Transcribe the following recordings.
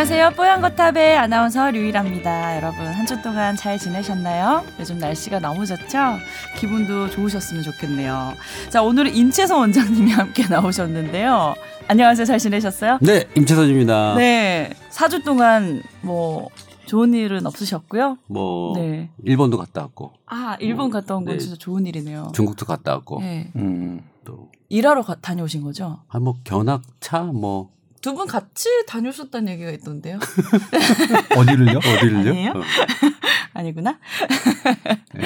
안녕하세요. 뽀얀거탑의 아나운서 류일합니다. 여러분 한 주 동안 잘 지내셨나요? 요즘 날씨가 너무 좋죠? 기분도 좋으셨으면 좋겠네요. 자 오늘은 임채선 원장님이 함께 나오셨는데요. 안녕하세요. 잘 지내셨어요? 네, 임채선입니다. 네. 4주 동안 뭐 좋은 일은 없으셨고요. 뭐 네. 일본도 갔다 왔고 아 일본 갔다 온건 네. 진짜 좋은 일이네요. 중국도 갔다 왔고 네. 음, 또 일하러 가- 다녀오신 거죠? 아, 뭐 견학차 뭐 두 분 같이 다녀오셨다는 얘기가 있던데요? 어디를요? 어디를요? 아니에요? 어. 아니구나. 네.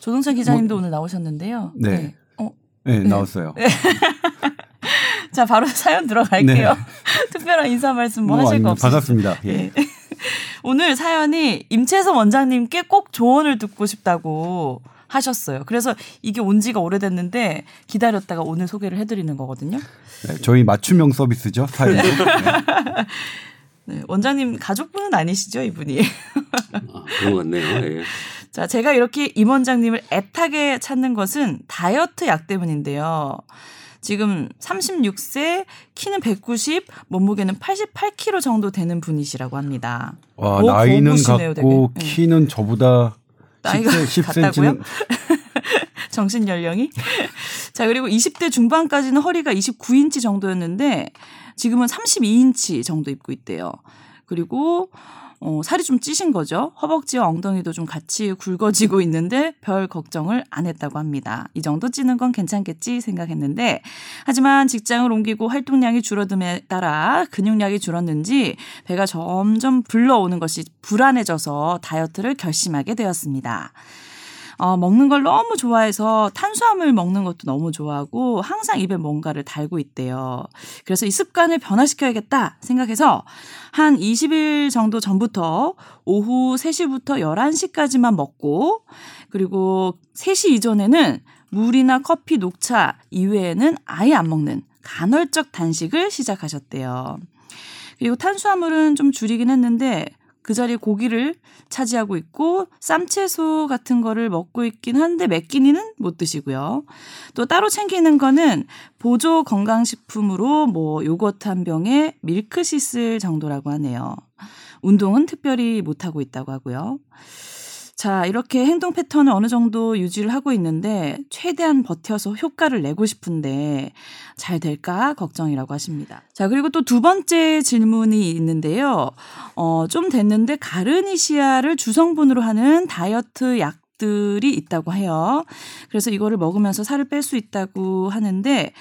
조동찬 기자님도 오늘 나오셨는데요. 네. 어, 네, 나왔어요. 자 바로 사연 들어갈게요. 특별한 인사 말씀 뭐, 하실 거 아닙니다. 없으시죠? 반갑습니다. 예. 네. 오늘 사연이 임채선 원장님께 꼭 조언을 듣고 싶다고 하셨어요. 그래서 이게 온 지가 오래됐는데 기다렸다가 오늘 소개를 해드리는 거거든요. 네, 저희 맞춤형 서비스죠. 사연. 네. 네, 원장님 가족분은 아니시죠, 이분이. 아, 그런 것 같네요. 예. 자, 제가 이렇게 임 원장님을 애타게 찾는 것은 다이어트 약 때문인데요. 지금 36세, 키는 190, 몸무게는 88kg 정도 되는 분이시라고 합니다. 와, 오, 나이는 같고 되게. 네. 키는 저보다 나이가 10, 같다고요? 10cm는 정신 연령이. 자, 그리고 20대 중반까지는 허리가 29인치 정도였는데 지금은 32인치 정도 입고 있대요. 그리고 어, 살이 좀 찌신 거죠. 허벅지와 엉덩이도 좀 같이 굵어지고 있는데 별 걱정을 안 했다고 합니다. 이 정도 찌는 건 괜찮겠지 생각했는데 하지만 직장을 옮기고 활동량이 줄어듦에 따라 근육량이 줄었는지 배가 점점 불러오는 것이 불안해져서 다이어트를 결심하게 되었습니다. 어, 먹는 걸 너무 좋아해서 탄수화물 먹는 것도 너무 좋아하고 항상 입에 뭔가를 달고 있대요. 그래서 이 습관을 변화시켜야겠다 생각해서 한 20일 정도 전부터 오후 3시부터 11시까지만 먹고 그리고 3시 이전에는 물이나 커피, 녹차 이외에는 아예 안 먹는 간헐적 단식을 시작하셨대요. 그리고 탄수화물은 좀 줄이긴 했는데 그 자리에 고기를 차지하고 있고 쌈채소 같은 거를 먹고 있긴 한데 몇 끼니는 못 드시고요. 또 따로 챙기는 거는 보조 건강식품으로 뭐 요거트 한 병에 밀크시슬 정도라고 하네요. 운동은 특별히 못 하고 있다고 하고요. 자, 이렇게 행동 패턴을 어느 정도 유지를 하고 있는데 최대한 버텨서 효과를 내고 싶은데 잘 될까 걱정이라고 하십니다. 자, 그리고 또 두 번째 질문이 있는데요. 어, 좀 됐는데 가르니시아를 주성분으로 하는 다이어트 약 들이 있다고 해요. 그래서 이거를 먹으면서 살을 뺄 수 있다고 하는데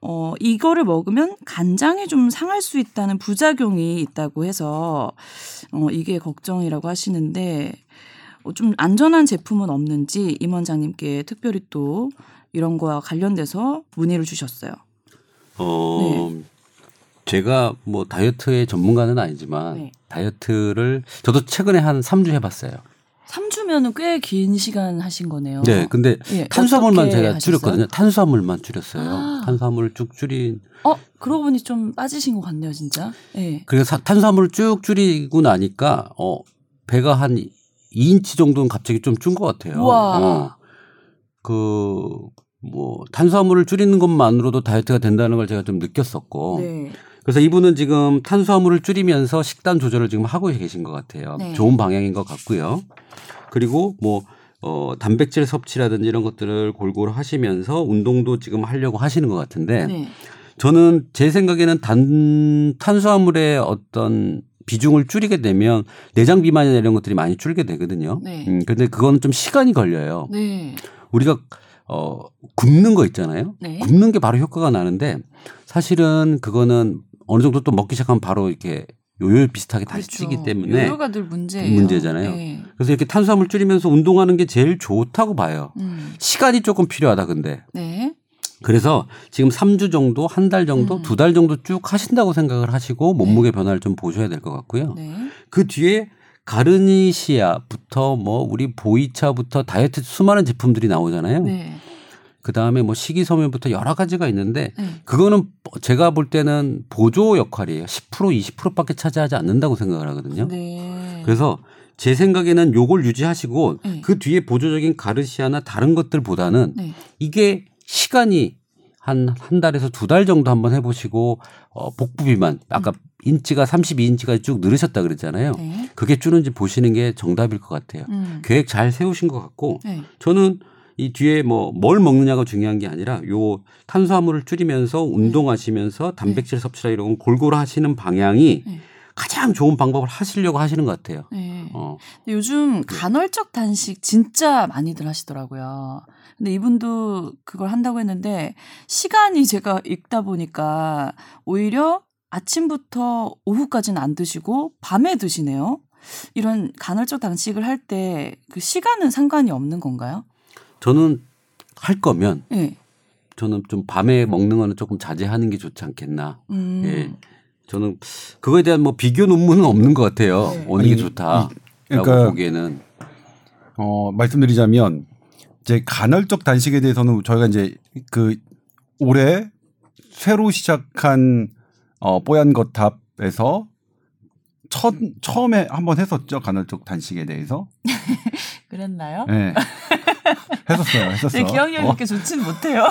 어, 이거를 먹으면 간장이 좀 상할 수 있다는 부작용이 있다고 해서 어, 이게 걱정이라고 하시는데 어, 좀 안전한 제품은 없는지 임 원장님께 특별히 또 이런 거와 관련돼서 문의를 주셨어요. 어, 네. 제가 뭐 다이어트의 전문가는 아니지만 네. 다이어트를 저도 최근에 한 3주 해봤어요. 3주면은 꽤 긴 시간 하신 거네요. 네, 근데 예, 탄수화물만 제가 하셨어요? 줄였거든요. 탄수화물만 줄였어요. 아. 탄수화물을 쭉 줄인. 어, 그러고 보니 좀 빠지신 것 같네요, 진짜. 예. 그래서 사- 탄수화물을 쭉 줄이고 나니까 어 배가 한 2인치 정도는 갑자기 좀 준 것 같아요. 우와. 어. 그뭐 탄수화물을 줄이는 것만으로도 다이어트가 된다는 걸 제가 좀 느꼈었고. 네. 그래서 이분은 지금 탄수화물을 줄이면서 식단 조절을 지금 하고 계신 것 같아요. 네. 좋은 방향인 것 같고요. 그리고 뭐 어, 단백질 섭취라든지 이런 것들을 골고루 하시면서 운동도 지금 하려고 하시는 것 같은데 네. 저는 제 생각에는 단 탄수화물의 어떤 비중을 줄이게 되면 내장 비만이나 이런 것들이 많이 줄게 되거든요. 네. 음, 근데 그거는 좀 시간이 걸려요. 네. 우리가 어 굽는 거 있잖아요. 네. 굽는 게 바로 효과가 나는데 사실은 그거는 어느 정도 또 먹기 시작하면 바로 이렇게 요요 비슷하게 다시 그렇죠. 찌기 때문에 요요가 늘 문제예요. 문제잖아요. 네. 그래서 이렇게 탄수화물 줄이면서 운동하는 게 제일 좋다고 봐요. 음. 시간이 조금 필요하다 근데 네. 그래서 지금 3주 정도, 한 달 정도, 음. 두달 정도 쭉 하신다고 생각을 하시고 몸무게 변화를 좀 보셔야 될 것 같고요. 네. 그 뒤에 가르니시아부터 뭐 우리 보이차부터 다이어트 수많은 제품들이 나오잖아요. 네. 그 다음에 뭐 식이섬유부터 여러 가지가 있는데 네. 그거는 제가 볼 때는 보조 역할이에요. 10% 20%밖에 차지하지 않는다고 생각을 하거든요. 네. 그래서 제 생각에는 요걸 유지하시고 네. 그 뒤에 보조적인 가르시아나 다른 것들보다는 네. 이게 시간이 한 한 달에서 두 달 정도 한번 해보시고 어, 복부 비만 아까 인치가 32인치까지 쭉 늘으셨다 그랬잖아요. 네. 그게 줄는지 보시는 게 정답일 것 같아요. 음. 계획 잘 세우신 것 같고 네. 저는 이 뒤에 뭐 뭘 먹느냐가 중요한 게 아니라 요 탄수화물을 줄이면서 운동하시면서 단백질 섭취라 이런 건 골고루 하시는 방향이 네. 가장 좋은 방법을 하시려고 하시는 것 같아요. 네. 어. 요즘 간헐적 단식 진짜 많이들 하시더라고요. 근데 이분도 그걸 한다고 했는데 시간이 제가 읽다 보니까 오히려 아침부터 오후까지는 안 드시고 밤에 드시네요. 이런 간헐적 단식을 할 때 그 시간은 상관이 없는 건가요? 저는 할 거면 네. 저는 좀 밤에 먹는 거는 조금 자제하는 게 좋지 않겠나. 음. 예. 저는 그거에 대한 뭐 비교 논문은 없는 것 같아요. 네. 어느 게 아니, 좋다라고 그러니까 보기에는 어, 말씀드리자면 이제 간헐적 단식에 대해서는 저희가 이제 그 올해 새로 시작한 어, 뽀얀 거탑에서 첫 처음에 한번 했었죠 간헐적 단식에 대해서. 그랬나요? 네. 했었어요. 했었어. 제 기억력이 어? 그렇게 좋진 못해요.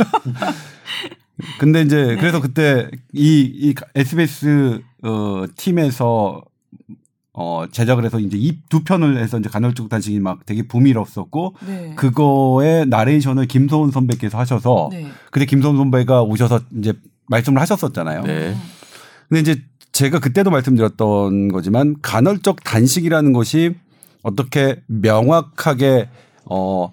근데 이제 네. 그래서 그때 이, 이 SBS 어, 팀에서 어, 제작을 해서 이제 이두 편을 해서 이제 간헐적 단식이 막 되게 붐이 일었었고 네. 그거의 나레이션을 김소은 선배께서 하셔서 네. 그때 김소은 선배가 오셔서 이제 말씀을 하셨었잖아요. 네. 근데 이제 제가 그때도 말씀드렸던 거지만 간헐적 단식이라는 것이 어떻게 명확하게 어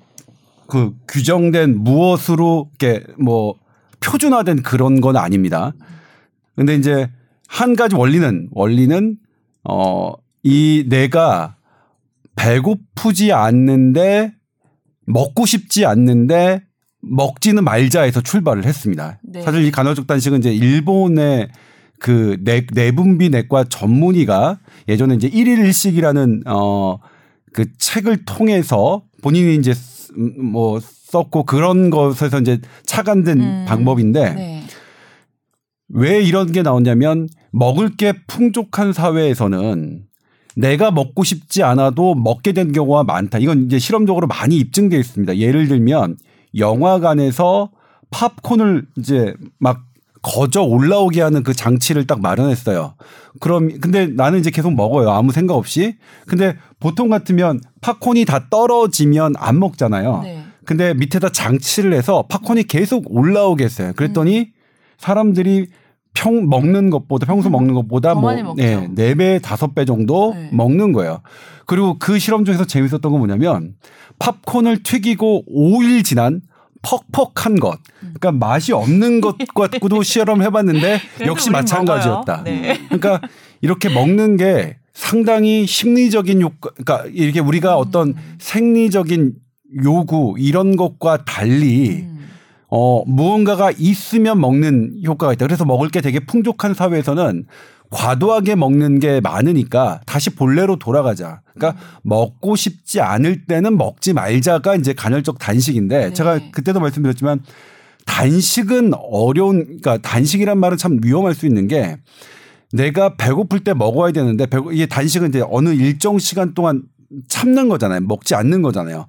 그 규정된 무엇으로 이렇게 뭐 표준화된 그런 건 아닙니다. 근데 이제 한 가지 원리는 원리는 어 이 내가 배고프지 않는데 먹고 싶지 않는데 먹지는 말자에서 출발을 했습니다. 네. 사실 이 간헐적 단식은 이제 일본의 그 내, 내분비 내과 전문의가 예전에 이제 일일 일식이라는 어 그 책을 통해서 본인이 이제 쓰- 음, 뭐 썼고 그런 것에서 이제 착안된 음. 방법인데 네. 왜 이런 게 나오냐면 먹을 게 풍족한 사회에서는 내가 먹고 싶지 않아도 먹게 된 경우가 많다. 이건 이제 실험적으로 많이 입증되어 있습니다. 예를 들면 영화관에서 팝콘을 이제 막 거저 올라오게 하는 그 장치를 딱 마련했어요. 그럼 근데 나는 이제 계속 먹어요. 아무 생각 없이. 근데 보통 같으면 팝콘이 다 떨어지면 안 먹잖아요. 네. 근데 밑에다 장치를 해서 팝콘이 계속 올라오게 했어요. 그랬더니 사람들이 평 먹는 것보다 평소 먹는 것보다 더뭐 많이 먹죠. 네, 네 배, 다섯 배 정도 네. 먹는 거예요. 그리고 그 실험 중에서 재밌었던 건 뭐냐면 팝콘을 튀기고 5일 지난 퍽퍽한 것. 그러니까 맛이 없는 것 갖고도 실험을 해봤는데 역시 마찬가지였다. 네. 그러니까 이렇게 먹는 게 상당히 심리적인 효과, 그러니까 이렇게 우리가 음. 어떤 생리적인 요구 이런 것과 달리 음. 어 무언가가 있으면 먹는 효과가 있다. 그래서 먹을 게 되게 풍족한 사회에서는 과도하게 먹는 게 많으니까 다시 본래로 돌아가자. 그러니까 먹고 싶지 않을 때는 먹지 말자가 이제 간헐적 단식인데 네. 제가 그때도 말씀드렸지만 단식은 어려운 그러니까 단식이란 말은 참 위험할 수 있는 게 내가 배고플 때 먹어야 되는데 배고 이게 단식은 이제 어느 일정 시간 동안 참는 거잖아요. 먹지 않는 거잖아요.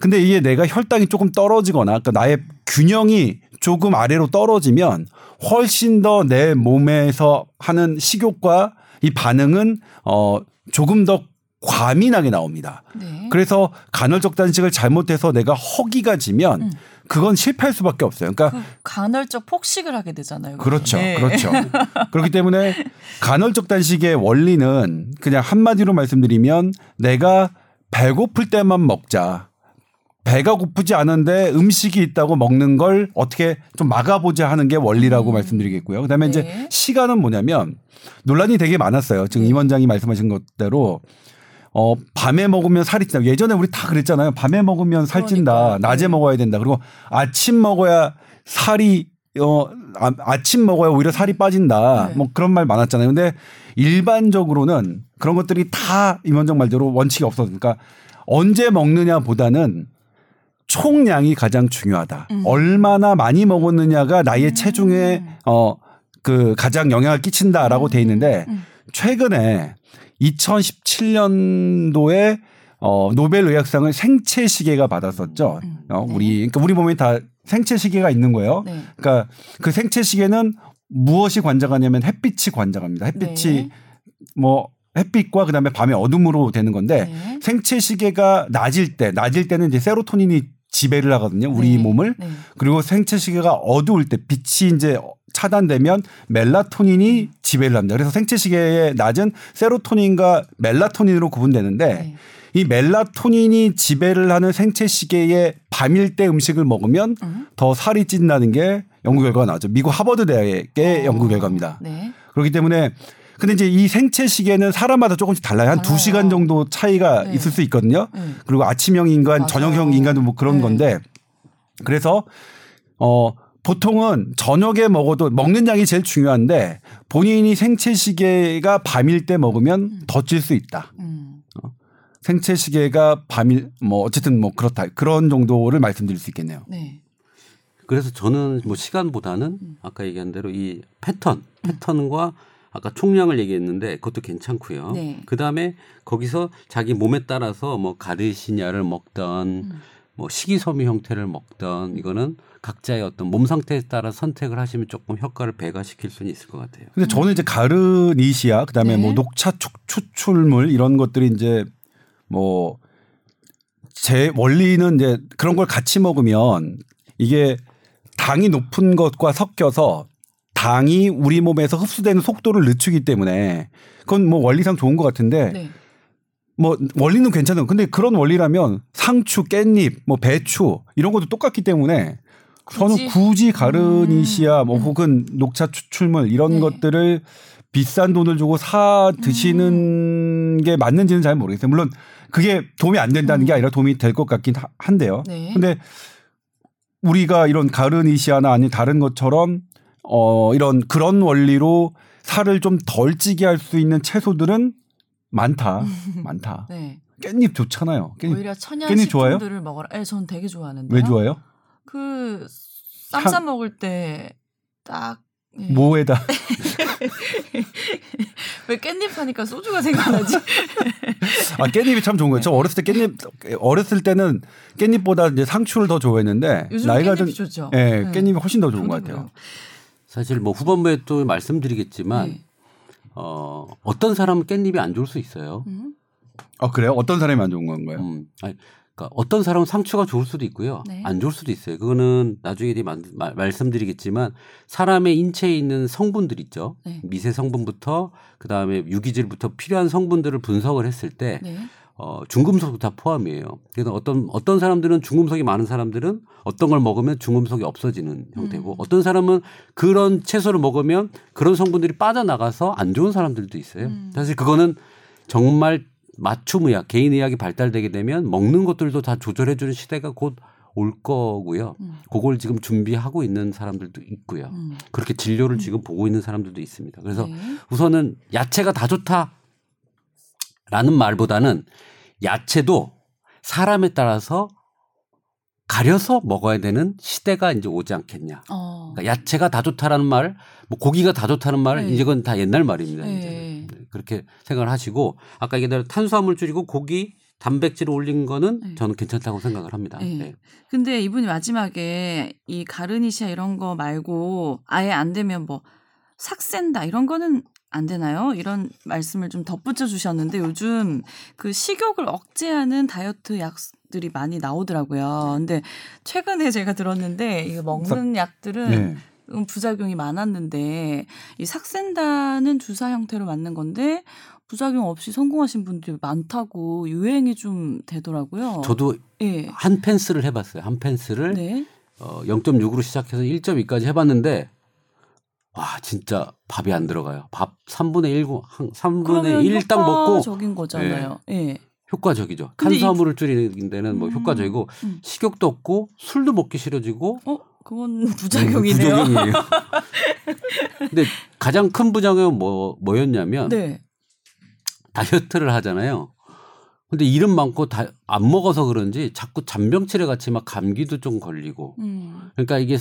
근데 이게 내가 혈당이 조금 떨어지거나 그러니까 나의 균형이 조금 아래로 떨어지면 훨씬 더 내 몸에서 하는 식욕과 이 반응은 어 조금 더 과민하게 나옵니다. 네. 그래서 간헐적 단식을 잘못해서 내가 허기가 지면 음. 그건 실패할 수밖에 없어요. 그러니까 그 간헐적 폭식을 하게 되잖아요. 그렇죠. 네. 그렇죠. 그렇기 때문에 간헐적 단식의 원리는 그냥 한마디로 말씀드리면 내가 배고플 때만 먹자. 배가 고프지 않은데 음식이 있다고 먹는 걸 어떻게 좀 막아보자 하는 게 원리라고 음. 말씀드리겠고요. 그다음에 이제 네. 시간은 뭐냐면 논란이 되게 많았어요. 지금 네. 임 원장이 말씀하신 것대로 어 밤에 먹으면 살이 찐다. 예전에 우리 다 그랬잖아요. 밤에 먹으면 살찐다. 그러니까요. 낮에 네. 먹어야 된다. 그리고 아침 먹어야 살이 어 아, 아침 먹어야 오히려 살이 빠진다. 네. 뭐 그런 말 많았잖아요. 근데 일반적으로는 그런 것들이 다 임원장 말대로 원칙이 없어. 그러니까 언제 먹느냐보다는 총량이 가장 중요하다. 음. 얼마나 많이 먹었느냐가 나의 음. 체중에 어 그 가장 영향을 끼친다라고 돼 있는데 음. 최근에 2017년도에 어 노벨 의학상을 생체 시계가 받았었죠. 음. 어 네. 우리 그러니까 우리 몸에 다 생체 시계가 있는 거예요. 네. 그러니까 그 생체 시계는 무엇이 관장하냐면 햇빛이 관장합니다. 햇빛이 네. 뭐 햇빛과 그다음에 밤의 어둠으로 되는 건데 네. 생체 시계가 낮일 때 낮일 때는 이제 세로토닌이 지배를 하거든요. 우리 네. 몸을. 네. 그리고 생체 시계가 어두울 때 빛이 이제 차단되면 멜라토닌이 지배를 합니다. 그래서 생체 시계의 낮은 세로토닌과 멜라토닌으로 구분되는데 네. 이 멜라토닌이 지배를 하는 생체 시계의 밤일 때 음식을 먹으면 음. 더 살이 찐다는 게 연구 결과가 나왔죠. 미국 하버드 대학의 어. 연구 결과입니다. 네. 그렇기 때문에 근데 이제 이 생체 시계는 사람마다 조금씩 달라요. 한 달라요. 두 시간 정도 차이가 네. 있을 수 있거든요. 네. 그리고 아침형 인간, 맞아요. 저녁형 인간도 뭐 그런 네. 건데 그래서 어 보통은 저녁에 먹어도 먹는 양이 제일 중요한데 본인이 생체 시계가 밤일 때 먹으면 더 찔 수 있다. 음. 생체 시계가 밤일 뭐 어쨌든 뭐 그렇다 그런 정도를 말씀드릴 수 있겠네요. 네. 그래서 저는 뭐 시간보다는 음. 아까 얘기한 대로 이 패턴, 패턴과 아까 총량을 얘기했는데 그것도 괜찮고요. 네. 그 다음에 거기서 자기 몸에 따라서 뭐 가르시냐를 먹던 음. 뭐 식이섬유 형태를 먹던 이거는 각자의 어떤 몸 상태에 따라 선택을 하시면 조금 효과를 배가시킬 수는 있을 것 같아요. 근데 저는 이제 가르니시아 그다음에 네. 뭐 녹차 축, 추출물 이런 것들이 이제 뭐 제 원리는 이제 그런 걸 같이 먹으면 이게 당이 높은 것과 섞여서 당이 우리 몸에서 흡수되는 속도를 늦추기 때문에 그건 뭐 원리상 좋은 것 같은데 네. 뭐 원리는 괜찮아요. 근데 그런 원리라면 상추, 깻잎, 뭐 배추 이런 것도 똑같기 때문에 굳이? 저는 굳이 가르니시아 뭐 음. 혹은 녹차 추출물 이런 네. 것들을 비싼 돈을 주고 사 드시는 게 맞는지는 잘 모르겠어요. 물론 그게 도움이 안 된다는 게 아니라 도움이 될 것 같긴 하- 한데요. 네. 근데 우리가 이런 가르니시아나 아니 다른 것처럼 어 이런 그런 원리로 살을 좀 덜 찌게 할 수 있는 채소들은 많다. 많다. 네. 깻잎 좋잖아요. 깻잎 오히려 천연 깻잎 좋아요? 식품들을 먹어라. 네, 저는 되게 좋아하는데. 왜 좋아요? 그 쌈싸 먹을 때딱 예. 뭐에다 왜 깻잎 하니까 소주가 생각나지? 아 깻잎이 참 좋은 거예요. 저 어렸을 때 깻잎 어렸을 때는 깻잎보다 이제 상추를 더 좋아했는데 요즘 나이가 깻잎이 좀 좋죠. 예, 네. 깻잎이 훨씬 더 좋은 것 같아요. 사실 뭐 후반부에 또 말씀드리겠지만 네. 어, 어떤 사람은 깻잎이 안 좋을 수 있어요. 음? 아 그래요? 어떤 사람이 안 좋은 건가요? 음, 아니, 그러니까 어떤 사람은 상추가 좋을 수도 있고요. 네. 안 좋을 수도 있어요. 그거는 나중에 만- 마- 말씀드리겠지만 사람의 인체에 있는 성분들 있죠. 네. 미세 성분부터 그 다음에 유기질부터 필요한 성분들을 분석을 했을 때 네. 어, 중금속도 다 포함이에요. 그래서 어떤 어떤 사람들은 중금속이 많은 사람들은 어떤 걸 먹으면 중금속이 없어지는 형태고 음. 어떤 사람은 그런 채소를 먹으면 그런 성분들이 빠져나가서 안 좋은 사람들도 있어요. 음. 사실 그거는 정말 맞춤 의학, 개인 의학이 발달되게 되면 먹는 것들도 다 조절해 주는 시대가 곧 올 거고요. 음. 그걸 지금 준비하고 있는 사람들도 있고요. 음. 그렇게 진료를 지금 보고 있는 사람들도 있습니다. 그래서 네. 우선은 야채가 다 좋다 라는 말보다는 야채도 사람에 따라서 가려서 먹어야 되는 시대가 이제 오지 않겠냐. 어. 그러니까 야채가 다 좋다라는 말, 뭐 고기가 다 좋다는 말, 네. 이제 그건 다 옛날 말입니다. 네. 이제 그렇게 생각을 하시고 아까 얘기한 탄수화물 줄이고 고기, 단백질 올린 거는 네. 저는 괜찮다고 생각을 합니다. 네. 네. 근데 이분이 마지막에 이 가르니시아 이런 거 말고 아예 안 되면 뭐 삭센다 이런 거는 안 되나요? 이런 말씀을 좀 덧붙여 주셨는데 요즘 그 식욕을 억제하는 다이어트 약들이 많이 나오더라고요. 근데 최근에 제가 들었는데 이거 먹는 약들은 네. 음, 부작용이 많았는데 이 삭센다는 주사 형태로 맞는 건데 부작용 없이 성공하신 분들이 많다고 유행이 좀 되더라고요. 저도 예. 한 펜스를 해봤어요. 한 펜스를 네. 어, 0.6으로 시작해서 1.2까지 해봤는데 와 진짜 밥이 안 들어가요. 밥 3분의 1, 한 3분의 그러면 1딱 먹고 효과적인 거잖아요. 예. 효과적이죠. 근데 이- 탄수화물을 줄이는 데는 뭐 음, 효과적이고 음. 식욕도 없고 술도 먹기 싫어지고 어, 그건 부작용이네요. 음, 부작용이에요. 근데 가장 큰 부작용은 뭐 뭐였냐면 네. 다이어트를 하잖아요. 근데 이름 많고 다 안 먹어서 그런지 자꾸 잔병치레 같이 막 감기도 좀 걸리고 음. 그러니까 이게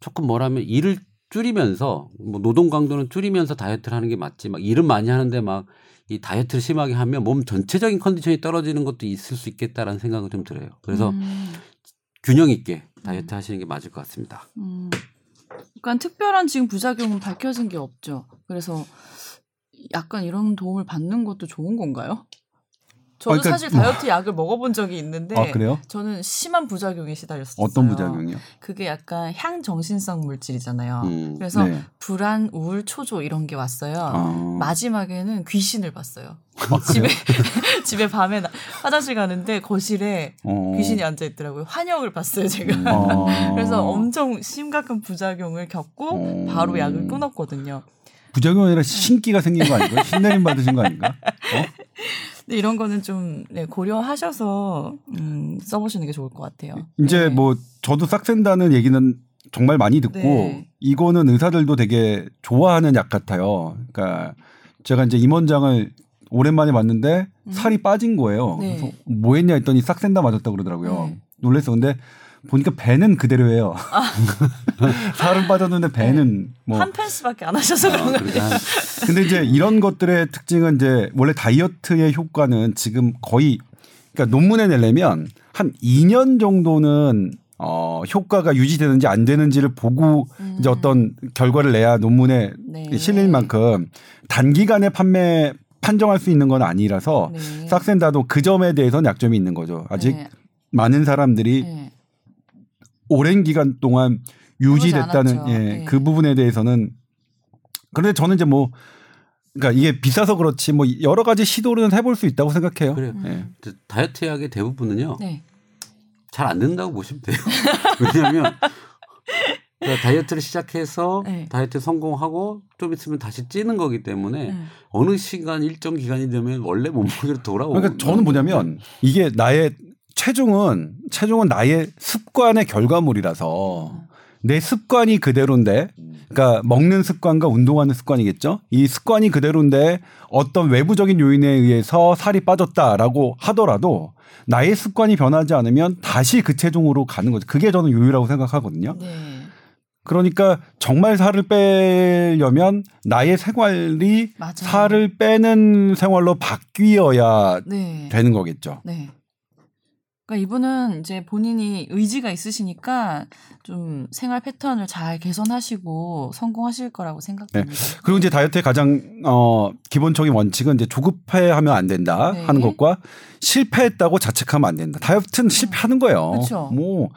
조금 뭐라면 일을 줄이면서 뭐 노동 강도는 줄이면서 다이어트를 하는 게 맞지 막 일은 많이 하는데 막 이 다이어트를 심하게 하면 몸 전체적인 컨디션이 떨어지는 것도 있을 수 있겠다라는 생각은 좀 들어요. 그래서 음. 균형 있게 다이어트 하시는 게 맞을 것 같습니다. 음. 그러니까 특별한 지금 부작용은 밝혀진 게 없죠. 그래서 약간 이런 도움을 받는 것도 좋은 건가요? 저도 아, 그러니까 사실 다이어트 약을 먹어본 적이 있는데 아? 저는 심한 부작용에 시달렸어요. 어떤 부작용이요? 그게 약간 향 정신성 물질이잖아요. 음. 그래서 네. 불안, 우울, 초조 이런 게 왔어요. 아. 마지막에는 귀신을 봤어요. 집에 집에 밤에 나- 화장실 가는데 거실에 어. 귀신이 앉아 있더라고요. 환영을 봤어요, 제가. 어. 그래서 엄청 심각한 부작용을 겪고 어. 바로 약을 끊었거든요. 부작용 아니라 신기가 생긴 거 아닌가요? 신내림 받으신 거 아닌가? 어? 근데 이런 거는 좀 네, 고려하셔서 음, 써보시는 게 좋을 것 같아요. 이제 네. 뭐 저도 싹센다는 얘기는 정말 많이 듣고 네. 이거는 의사들도 되게 좋아하는 약 같아요. 그러니까 제가 이제 임원장을 오랜만에 봤는데 음. 살이 빠진 거예요. 네. 그래서 뭐 했냐 했더니 싹센다 맞았다고 그러더라고요. 네. 놀랬어. 근데 보니까 배는 그대로예요. 살은 빠졌는데 배는 뭐 아. 한 펜스밖에 안 하셔서 그런 거예요. 그러니까 한 근데 이제 이런 것들의 특징은 이제 원래 다이어트의 효과는 지금 거의 그러니까 논문에 내려면 한 2년 정도는 어 효과가 유지되는지 안 되는지를 보고 이제 어떤 결과를 내야 논문에 음. 네. 실릴 만큼 단기간에 판매 판정할 수 있는 건 아니라서 네. 싹센다도 그 점에 대해서는 약점이 있는 거죠. 아직 네. 많은 사람들이 네. 오랜 기간 동안 유지됐다는. 예, 네. 그 부분에 대해서는 그런데 저는 이제 뭐 그러니까 이게 비싸서 그렇지 뭐 여러 가지 시도는 해볼 수 있다고 생각해요. 그래요. 예. 다이어트 약의 대부분은요 네. 잘안 된다고 보시면 돼요. 왜냐하면 그러니까 다이어트를 시작해서 네. 다이어트 성공하고 좀 있으면 다시 찌는 거기 때문에 네. 어느 시간 일정 기간이 되면 원래 몸무게로 돌아오고 그러니까 저는 뭐냐면 이게 나의 체중은 체중은 나의 습관의 결과물이라서 내 습관이 그대로인데 그러니까 먹는 습관과 운동하는 습관이겠죠. 이 습관이 그대로인데 어떤 외부적인 요인에 의해서 살이 빠졌다라고 하더라도 나의 습관이 변하지 않으면 다시 그 체중으로 가는 거죠. 그게 저는 요율이라고 생각하거든요. 네. 그러니까 정말 살을 빼려면 나의 생활이 맞아요. 살을 빼는 생활로 바뀌어야 네. 되는 거겠죠. 네. 그러니까 이분은 이제 본인이 의지가 있으시니까 좀 생활 패턴을 잘 개선하시고 성공하실 거라고 생각됩니다. 그리고 이제 다이어트의 가장 어 기본적인 원칙은 이제 조급해하면 안 된다 네. 하는 것과 실패했다고 자책하면 안 된다. 다이어트는 실패하는 거예요. 그쵸. 뭐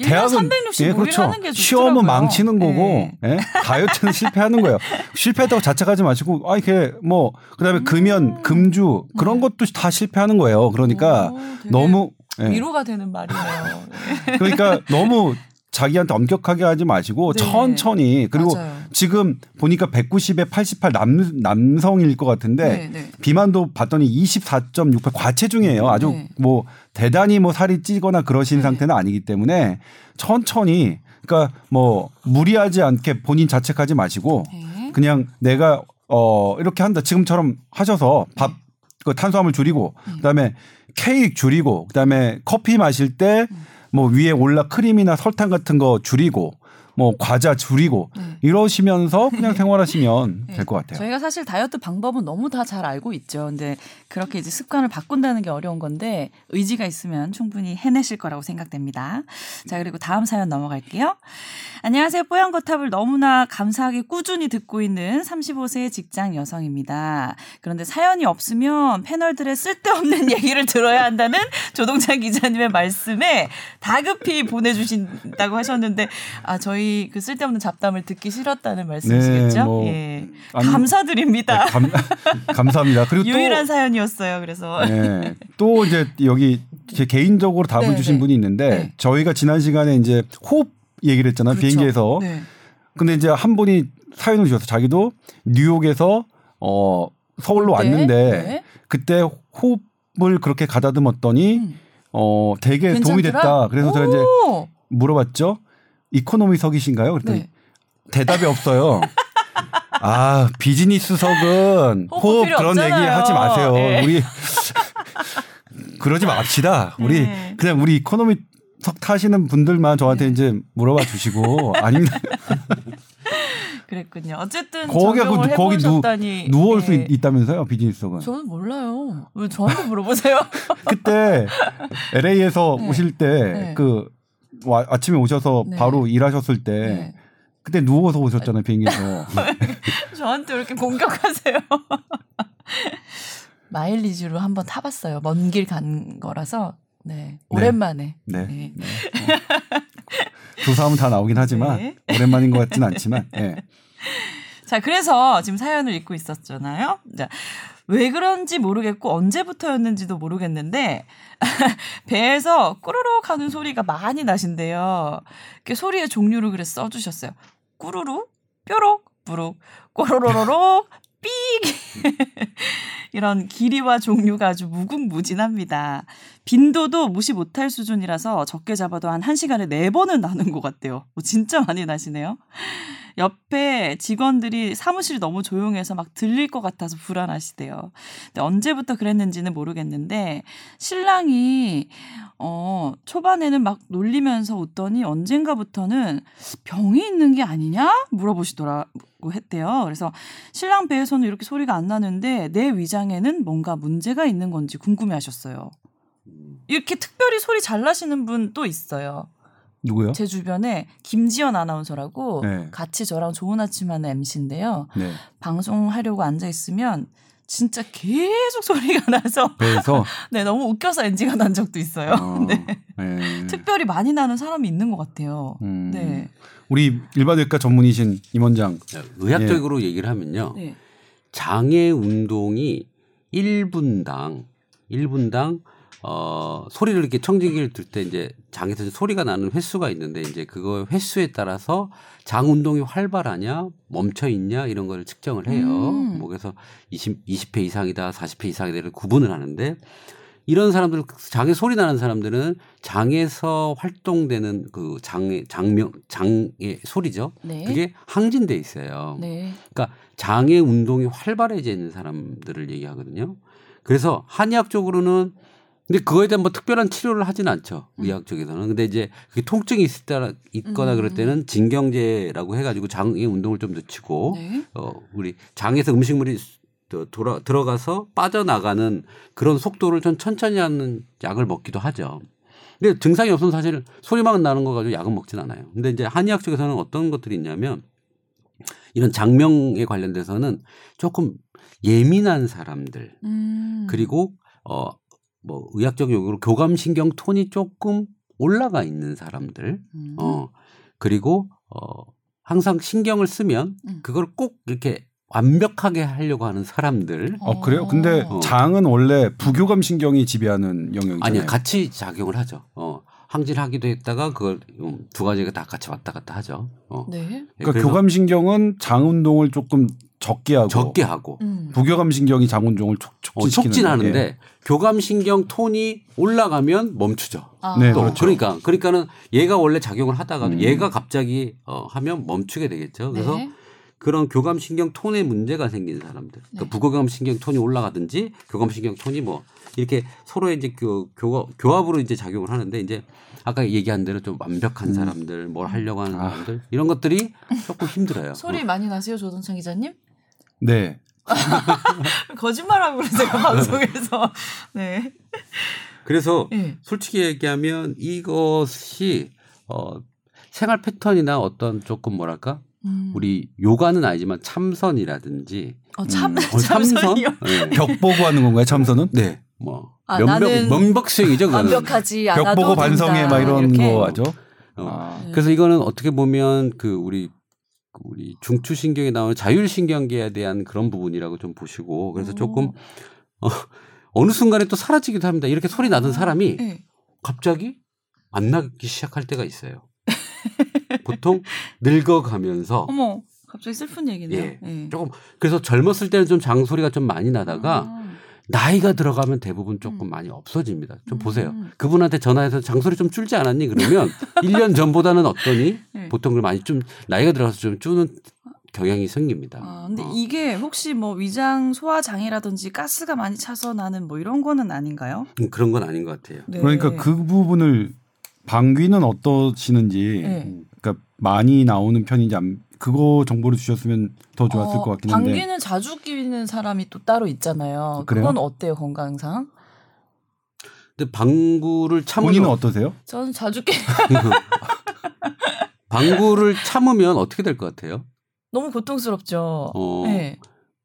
대학은 365일 예, 그렇죠. 시험은 망치는 거고 네. 예? 다이어트는 실패하는 거예요. 실패했다고 자책하지 마시고 아 이게 뭐 그다음에 음. 금연, 금주 그런 네. 것도 다 실패하는 거예요. 그러니까 오, 너무 예. 위로가 되는 말이네요. 네. 그러니까 너무 자기한테 엄격하게 하지 마시고 네. 천천히 그리고 맞아요. 지금 보니까 190에 88 남, 남성일 것 같은데 네, 네. 비만도 봤더니 24.68 과체중이에요. 아주 네. 뭐 대단히 뭐 살이 찌거나 그러신 네. 상태는 아니기 때문에 천천히 그러니까 뭐 무리하지 않게 본인 자책하지 마시고 네. 그냥 내가 어 이렇게 한다 지금처럼 하셔서 밥 그 탄수화물 줄이고 네. 그다음에 케이크 줄이고 그다음에 커피 마실 때 뭐 위에 올라 크림이나 설탕 같은 거 줄이고 뭐 과자 줄이고 네. 이러시면서 그냥 생활하시면 네. 될것 같아요. 저희가 사실 다이어트 방법은 너무 다 잘 알고 있죠. 근데 그렇게 이제 습관을 바꾼다는 게 어려운 건데 의지가 있으면 충분히 해내실 거라고 생각됩니다. 자, 그리고 다음 사연 넘어갈게요. 안녕하세요. 뽀얀 거탑을 너무나 감사하게 꾸준히 듣고 있는 35세 직장 여성입니다. 그런데 사연이 없으면 패널들의 쓸데없는 얘기를 들어야 한다는 조동찬 기자님의 말씀에 다급히 보내주신다고 하셨는데 아 저희 그 쓸데없는 잡담을 듣기 싫었다는 말씀이시겠죠? 네, 뭐, 예. 아니, 감사드립니다. 네, 감, 감사합니다. 그리고 유일한 사연이었어요. 그래서 또, 네, 또 이제 여기 제 개인적으로 답을 네, 주신 네. 분이 있는데 네. 저희가 지난 시간에 이제 호흡 얘기를 했잖아요. 그렇죠. 비행기에서. 네. 근데 이제 한 분이 사연을 주셔서 자기도 뉴욕에서 어 서울로 네. 왔는데 네. 그때 호흡을 그렇게 가다듬었더니 음. 어 되게 도움이 괜찮더라? 됐다. 그래서 제가 이제 오! 물어봤죠. 이코노미석이신가요? 그랬더니 네. 대답이 없어요. 아 비즈니스석은 호흡 그런 없잖아요. 얘기 하지 마세요. 네. 우리 그러지 맙시다. 우리 네. 그냥 우리 이코노미 석 타시는 분들만 저한테 네. 이제 물어봐 주시고 아닙니다. 그랬군요. 어쨌든 거기 그- 거기 누-. 누워 올 네. 수 있, 있다면서요 비즈니스석은. 저는 몰라요. 왜 저한테 물어보세요? 그때 LA에서 네. 오실 때 네. 그 와- 아침에 오셔서 네. 바로 일하셨을 때 네. 그때 누워서 오셨잖아요 비행기에서. 저한테 왜 이렇게 공격하세요? 마일리지로 한번 타봤어요. 먼 길 간 거라서 네 오랜만에 네. 네. 네. 어. 조사하면 다 나오긴 하지만 네. 오랜만인 것 같진 않지만. 예. 자, 그래서 지금 사연을 읽고 있었잖아요. 자, 왜 그런지 모르겠고 언제부터였는지도 모르겠는데 배에서 꾸르륵 하는 소리가 많이 나신대요. 그 소리의 종류를 그래 써주셨어요. 꾸르르, 뾰록, 부룩, 꼬로로로록, 삑 이런 길이와 종류가 아주 무궁무진합니다. 빈도도 무시 못할 수준이라서 적게 잡아도 한 1시간에 4번은 나는 것 같대요. 뭐 진짜 많이 나시네요. 옆에 직원들이 사무실이 너무 조용해서 막 들릴 것 같아서 불안하시대요. 근데 언제부터 그랬는지는 모르겠는데 신랑이 어 초반에는 막 놀리면서 웃더니 언젠가부터는 병이 있는 게 아니냐 물어보시더라고 했대요. 그래서 신랑 배에서는 이렇게 소리가 안 나는데 내 위장에는 뭔가 문제가 있는 건지 궁금해 하셨어요. 이렇게 특별히 소리 잘 나시는 분 또 있어요. 누구요? 제 주변에 김지연 아나운서라고 네. 같이 저랑 좋은 아침 하는 MC인데요. 네. 방송하려고 앉아 있으면 진짜 계속 소리가 나서 배에서 네 너무 웃겨서 NG가 난 적도 있어요. 어, 네. 네. 특별히 많이 나는 사람이 있는 것 같아요. 음, 네. 우리 일반외과 전문의신 임원장. 의학적으로 얘기를 하면요. 네. 장애 운동이 1분당 1분당 어 소리를 이렇게 청진기를 들 때 이제 장에서 소리가 나는 횟수가 있는데 이제 그거 횟수에 따라서 장 운동이 활발하냐 멈춰 있냐 이런 거를 측정을 해요. 음. 뭐 그래서 20 20회 이상이다 40회 이상이다를 구분을 하는데 이런 사람들 장에 소리 나는 사람들은 장에서 활동되는 그 장의 장명 장의 소리죠. 네. 그게 항진돼 있어요. 네. 그러니까 장의 운동이 활발해져 있는 사람들을 얘기하거든요. 그래서 한의학적으로는 근데 그거에 대한 뭐 특별한 치료를 하진 않죠. 의학 쪽에서는. 근데 이제 그게 통증이 있을 때 있거나 음. 그럴 때는 진경제라고 해가지고 장의 운동을 좀 늦추고 네. 어 우리 장에서 음식물이 또 돌아 들어가서 빠져나가는 그런 속도를 좀 천천히 하는 약을 먹기도 하죠. 근데 증상이 없으면 사실 소리만 나는 거 가지고 약은 먹진 않아요. 근데 이제 한의학 쪽에서는 어떤 것들이 있냐면 이런 장명에 관련돼서는 조금 예민한 사람들 음. 그리고 어 뭐 의학적 용어로 교감신경 톤이 조금 올라가 있는 사람들 음. 어 그리고 어 항상 신경을 쓰면 음. 그걸 꼭 이렇게 완벽하게 하려고 하는 사람들 어 그래요? 근데 어. 장은 원래 부교감 신경이 지배하는 영역이잖아요. 아니 같이 작용을 하죠. 어 항진하기도 했다가 그걸 음, 두 가지가 다 같이 왔다 갔다 하죠. 어 네. 예, 그러니까 교감 신경은 장 운동을 조금 적게 하고 적게 하고 음. 부교감 신경이 장 운동을 촉, 어, 촉진시키는 촉진 하는데 예. 교감 신경 톤이 올라가면 멈추죠. 아. 네, 또 그렇죠. 그러니까 그러니까는 얘가 원래 작용을 하다가도 음. 얘가 갑자기 어, 하면 멈추게 되겠죠. 그래서 네. 그런 교감 신경 톤에 문제가 생긴 사람들, 그러니까 네. 부교감 신경 톤이 올라가든지 교감 신경 톤이 뭐 이렇게 서로 이제 교, 교, 교합으로 이제 작용을 하는데 이제 아까 얘기한 대로 좀 완벽한 음. 사람들, 뭘 하려고 하는 아. 사람들 이런 것들이 조금 힘들어요. 소리 어. 많이 나세요, 조동찬 기자님? 네. 거짓말하고 그러세요, 방송에서. 네. 그래서 네. 솔직히 얘기하면 이것이 어 생활 패턴이나 어떤 조금 뭐랄까 음. 우리 요가는 아니지만 참선이라든지 어, 참, 음. 어, 참선 참선이요. 네. 벽 보고 하는 건가요, 참선은? 네. 뭐 아, 면박 나는 면박 수행이죠. 그거는. 완벽하지 벽 않아도 보고 반성해. 막 이런 이렇게. 거 하죠. 어. 아. 네. 그래서 이거는 어떻게 보면 그 우리 그 우리 중추신경에 나오는 자율신경계에 대한 그런 부분이라고 좀 보시고 그래서 오. 조금 어, 어느 순간에 또 사라지기도 합니다. 이렇게 소리 나던 사람이 네. 갑자기 안 나기 시작할 때가 있어요. 보통 늙어가면서 어머, 갑자기 슬픈 얘기네요. 예. 네. 조금 그래서 젊었을 때는 좀 장소리가 좀 많이 나다가 아. 나이가 들어가면 대부분 조금 음. 많이 없어집니다. 좀 보세요. 음. 그분한테 전화해서 장소리 좀 줄지 않았니? 그러면 1년 전보다는 어떠니? 네. 보통 그걸 많이 좀 나이가 들어가서 좀 주는 경향이 생깁니다. 아, 근데 어. 이게 혹시 뭐 위장 소화 장애라든지 가스가 많이 차서 나는 뭐 이런 거는 아닌가요? 음, 그런 건 아닌 것 같아요. 네. 그러니까 그 부분을 방귀는 어떠시는지 네. 그러니까 많이 나오는 편인지 안, 그거 정보를 주셨으면 더 좋았을 어, 것 같긴 한데 방귀는 자주 끼는 사람이 또 따로 있잖아요. 그래요? 그건 어때요 건강상? 근데 방구를 참으면 본인은 어떠세요? 저는 자주 깨 방구를 참으면 어떻게 될 것 같아요? 너무 고통스럽죠. 어. 네.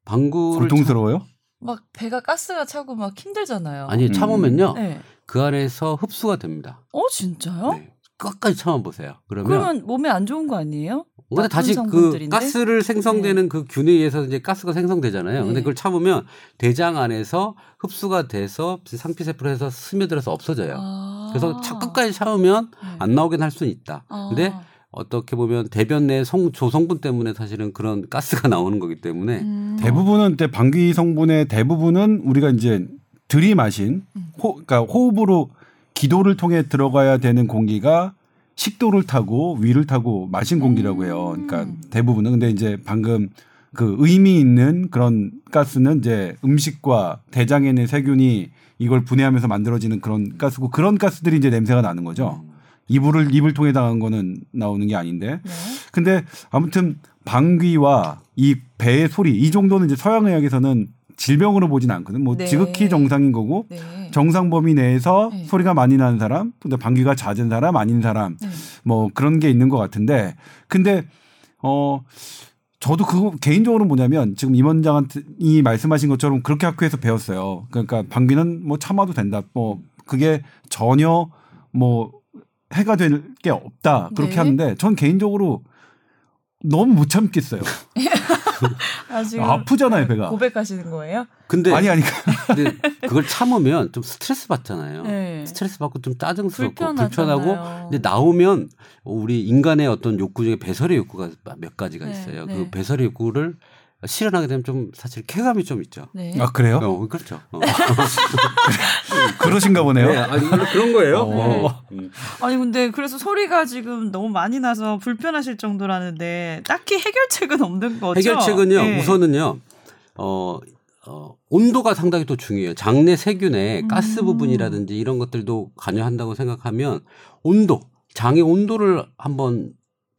방구를 고통스러워요? 막 배가 가스가 차고 막 힘들잖아요. 참- 아니 음. 참으면요 네. 그 안에서 흡수가 됩니다. 어 진짜요? 네. 끝까지 참아 보세요. 그러면 그러면 몸에 안 좋은 거 아니에요? 근데 다시 그 성분들인데? 가스를 생성되는 그 균에 의해서 이제 가스가 생성되잖아요. 근데 네. 그걸 참으면 대장 안에서 흡수가 돼서 상피세포로 해서 스며들어서 없어져요. 아. 그래서 차- 끝까지 참으면 네. 안 나오긴 할 수는 있다. 아. 근데 어떻게 보면 대변 내 성, 조성분 때문에 사실은 그런 가스가 나오는 거기 때문에 음. 대부분은 때 방귀 성분의 대부분은 우리가 이제 들이마신 음. 호, 그러니까 호흡으로 기도를 통해 들어가야 되는 공기가 식도를 타고 위를 타고 마신 공기라고 해요. 그러니까 음. 대부분은 근데 이제 방금 그 의미 있는 그런 가스는 이제 음식과 대장에 있는 세균이 이걸 분해하면서 만들어지는 그런 가스고 그런 가스들이 이제 냄새가 나는 거죠. 이불을 입을 통해 당한 거는 나오는 게 아닌데 네. 근데 아무튼 방귀와 이 배의 소리 이 정도는 이제 서양 의학에서는 질병으로 보진 않거든. 뭐 네. 지극히 정상인 거고 네. 정상 범위 내에서 네. 소리가 많이 나는 사람, 근데 방귀가 잦은 사람, 아닌 사람, 네. 뭐 그런 게 있는 것 같은데, 근데 어 저도 그거 개인적으로 뭐냐면 지금 임원장한테 이 말씀하신 것처럼 그렇게 학교에서 배웠어요. 그러니까 방귀는 뭐 참아도 된다. 뭐 그게 전혀 뭐 해가 될 게 없다 그렇게 네. 하는데 전 개인적으로 너무 못 참겠어요. 아, 지금 아프잖아요, 배가. 고백하시는 거예요? 근데, 아니 아니 근데 그걸 참으면 좀 스트레스 받잖아요. 네. 스트레스 받고 좀 짜증스럽고 불편하잖아요. 불편하고 근데 나오면 우리 인간의 어떤 욕구 중에 배설의 욕구가 몇 가지가 네, 있어요. 네. 그 배설의 욕구를 실현하게 되면 좀 사실 쾌감이 좀 있죠. 네. 아 그래요? 어, 그렇죠. 어. 그러신가 보네요. 네, 아니, 그런 거예요. 어. 어. 음. 아니 근데 그래서 소리가 지금 너무 많이 나서 불편하실 정도라는데 딱히 해결책은 없는 거죠? 해결책은요. 네. 우선은요. 어, 어, 온도가 상당히 또 중요해요. 장내 세균의 가스 음. 부분이라든지 이런 것들도 관여한다고 생각하면 온도, 장의 온도를 한번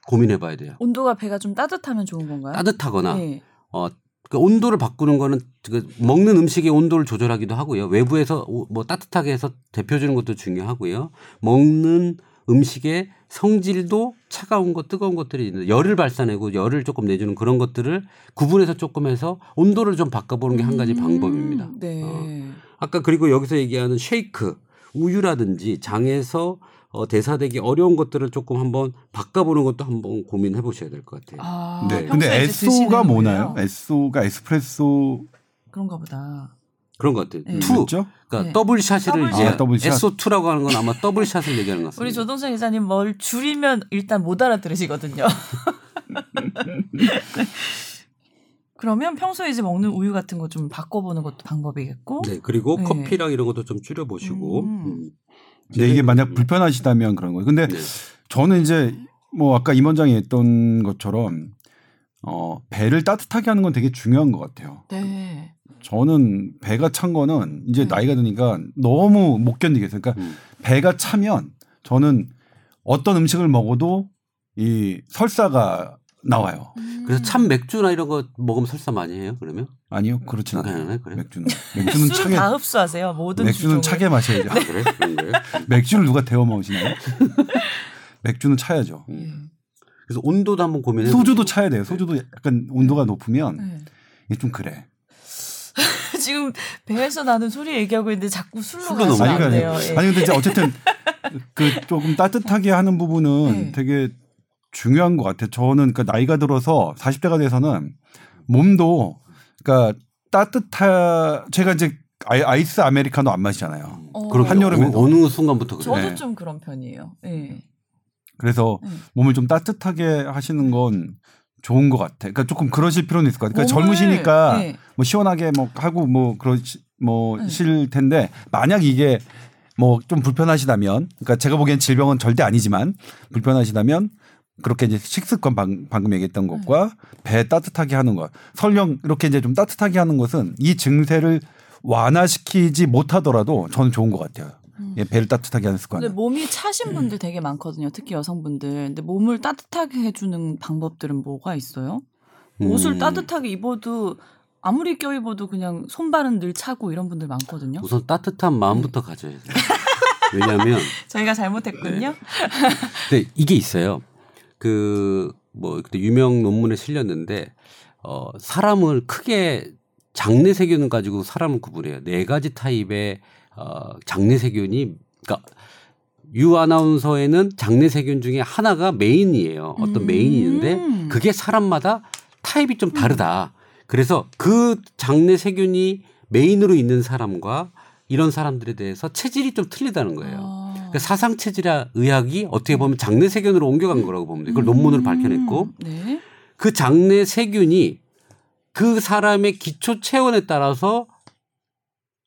고민해 봐야 돼요. 온도가 배가 좀 따뜻하면 좋은 건가요? 따뜻하거나 네. 어, 그 온도를 바꾸는 거는 그 먹는 음식의 온도를 조절하기도 하고요. 외부에서 오- 뭐 따뜻하게 해서 데펴주는 것도 중요하고요. 먹는 음식의 성질도 차가운 것, 뜨거운 것들이 있는데 열을 발산하고 열을 조금 내주는 그런 것들을 구분해서 조금 해서 온도를 좀 바꿔보는 게 한 가지 음, 방법입니다. 네. 어. 아까 그리고 여기서 얘기하는 쉐이크, 우유라든지 장에서 어, 대사되기 어려운 것들을 조금 한번 바꿔보는 것도 한번 고민해 보셔야 될 것 같아요. 아, 네. 근데 에소가 뭐나요? 에소가 에스프레소 그런가 보다. 그런 것 같아요. 네. 투, 뭐죠? 그러니까 네. double shot을 double shot. 이제 아, double shot. SO2라고 하는 건 아마 double shot을 얘기하는 것 같습니다. 우리 조동찬 기자님 뭘 줄이면 일단 못 알아들으시거든요. 그러면 평소에 이제 먹는 우유 같은 거 좀 바꿔보는 것도 방법이겠고. 네, 그리고 네. 커피랑 이런 것도 좀 줄여보시고. 음. 음. 근데 이게 만약 불편하시다면 그런 거예요. 근데 네. 저는 이제 뭐 아까 임 원장이 했던 것처럼 어 배를 따뜻하게 하는 건 되게 중요한 것 같아요. 네. 저는 배가 찬 거는 이제 네. 나이가 드니까 너무 못 견디겠어요. 그러니까 음. 배가 차면 저는 어떤 음식을 먹어도 이 설사가 나와요. 그래서 참 맥주나 이런 거 먹으면 설사 많이 해요. 그러면 아니요, 그렇진 아, 않아요. 그래요? 그래요? 맥주는 맥주는 차게 다 흡수하세요. 모든 맥주는 주종을. 차게 마셔야죠. 아, 그래 그런 거예요. 맥주를 누가 데워 먹으시나요? 맥주는 차야죠. 음. 그래서 온도도 한번 고민해. 소주도. 차야 돼요. 소주도 약간 온도가 높으면 네. 이게 좀 그래. 지금 배에서 나는 소리 얘기하고 있는데 자꾸 술로 술로 가시면 아니, 안 그러니까 돼요. 예. 아니 근데 이제 어쨌든 그 조금 따뜻하게 하는 부분은 네. 되게 중요한 것 같아요. 저는 그 나이가 들어서 40대가 돼서는 몸도 그러니까 따뜻하 제가 이제 아이- 아이 스 아메리카노 안 마시잖아요. 어. 그럼 한여름에도. 어, 어느 순간부터 그래요? 저도 네. 좀 그런 편이에요. 예. 그래서 네. 몸을 좀 따뜻하게 하시는 건 좋은 것 같아. 그러니까 조금 그러실 필요는 있을 것 같아요. 그러니까 몸을- 젊으시니까 네. 뭐 시원하게 뭐 하고 뭐 그러시 네. 뭐실 텐데 만약 이게 뭐 좀 불편하시다면 그러니까 제가 보기엔 질병은 절대 아니지만 불편하시다면 그렇게 이제 식습관 방, 방금 얘기했던 네. 것과 배 따뜻하게 하는 것 설령 이렇게 이제 좀 따뜻하게 하는 것은 이 증세를 완화시키지 못하더라도 저는 좋은 것 같아요. 예, 배를 따뜻하게 하는 근데 습관은. 몸이 음. 차신 분들 되게 많거든요. 특히 여성분들. 근데 몸을 따뜻하게 해주는 방법들은 뭐가 있어요? 옷을 음. 따뜻하게 입어도 아무리 껴입어도 그냥 손발은 늘 차고 이런 분들 많거든요. 우선 따뜻한 마음부터 가져야 돼요. 왜냐하면 저희가 잘못했군요. 근데 이게 있어요. 그뭐 그때 유명 논문에 실렸는데 어 사람을 크게 장내 세균을 가지고 사람을 구분해요. 네 가지 타입의 어 장내 세균이 그러니까 유 아나운서에는 장내 세균 중에 하나가 메인이에요. 어떤 음. 메인이 있는데 그게 사람마다 타입이 좀 다르다. 그래서 그 장내 세균이 메인으로 있는 사람과 이런 사람들에 대해서 체질이 좀 틀리다는 거예요. 아. 그러니까 사상 체질화 의학이 어떻게 보면 장내 세균으로 옮겨간 거라고 보면 돼요. 그걸 논문으로 밝혀냈고 음, 네. 그 장내 세균이 그 사람의 기초 체온에 따라서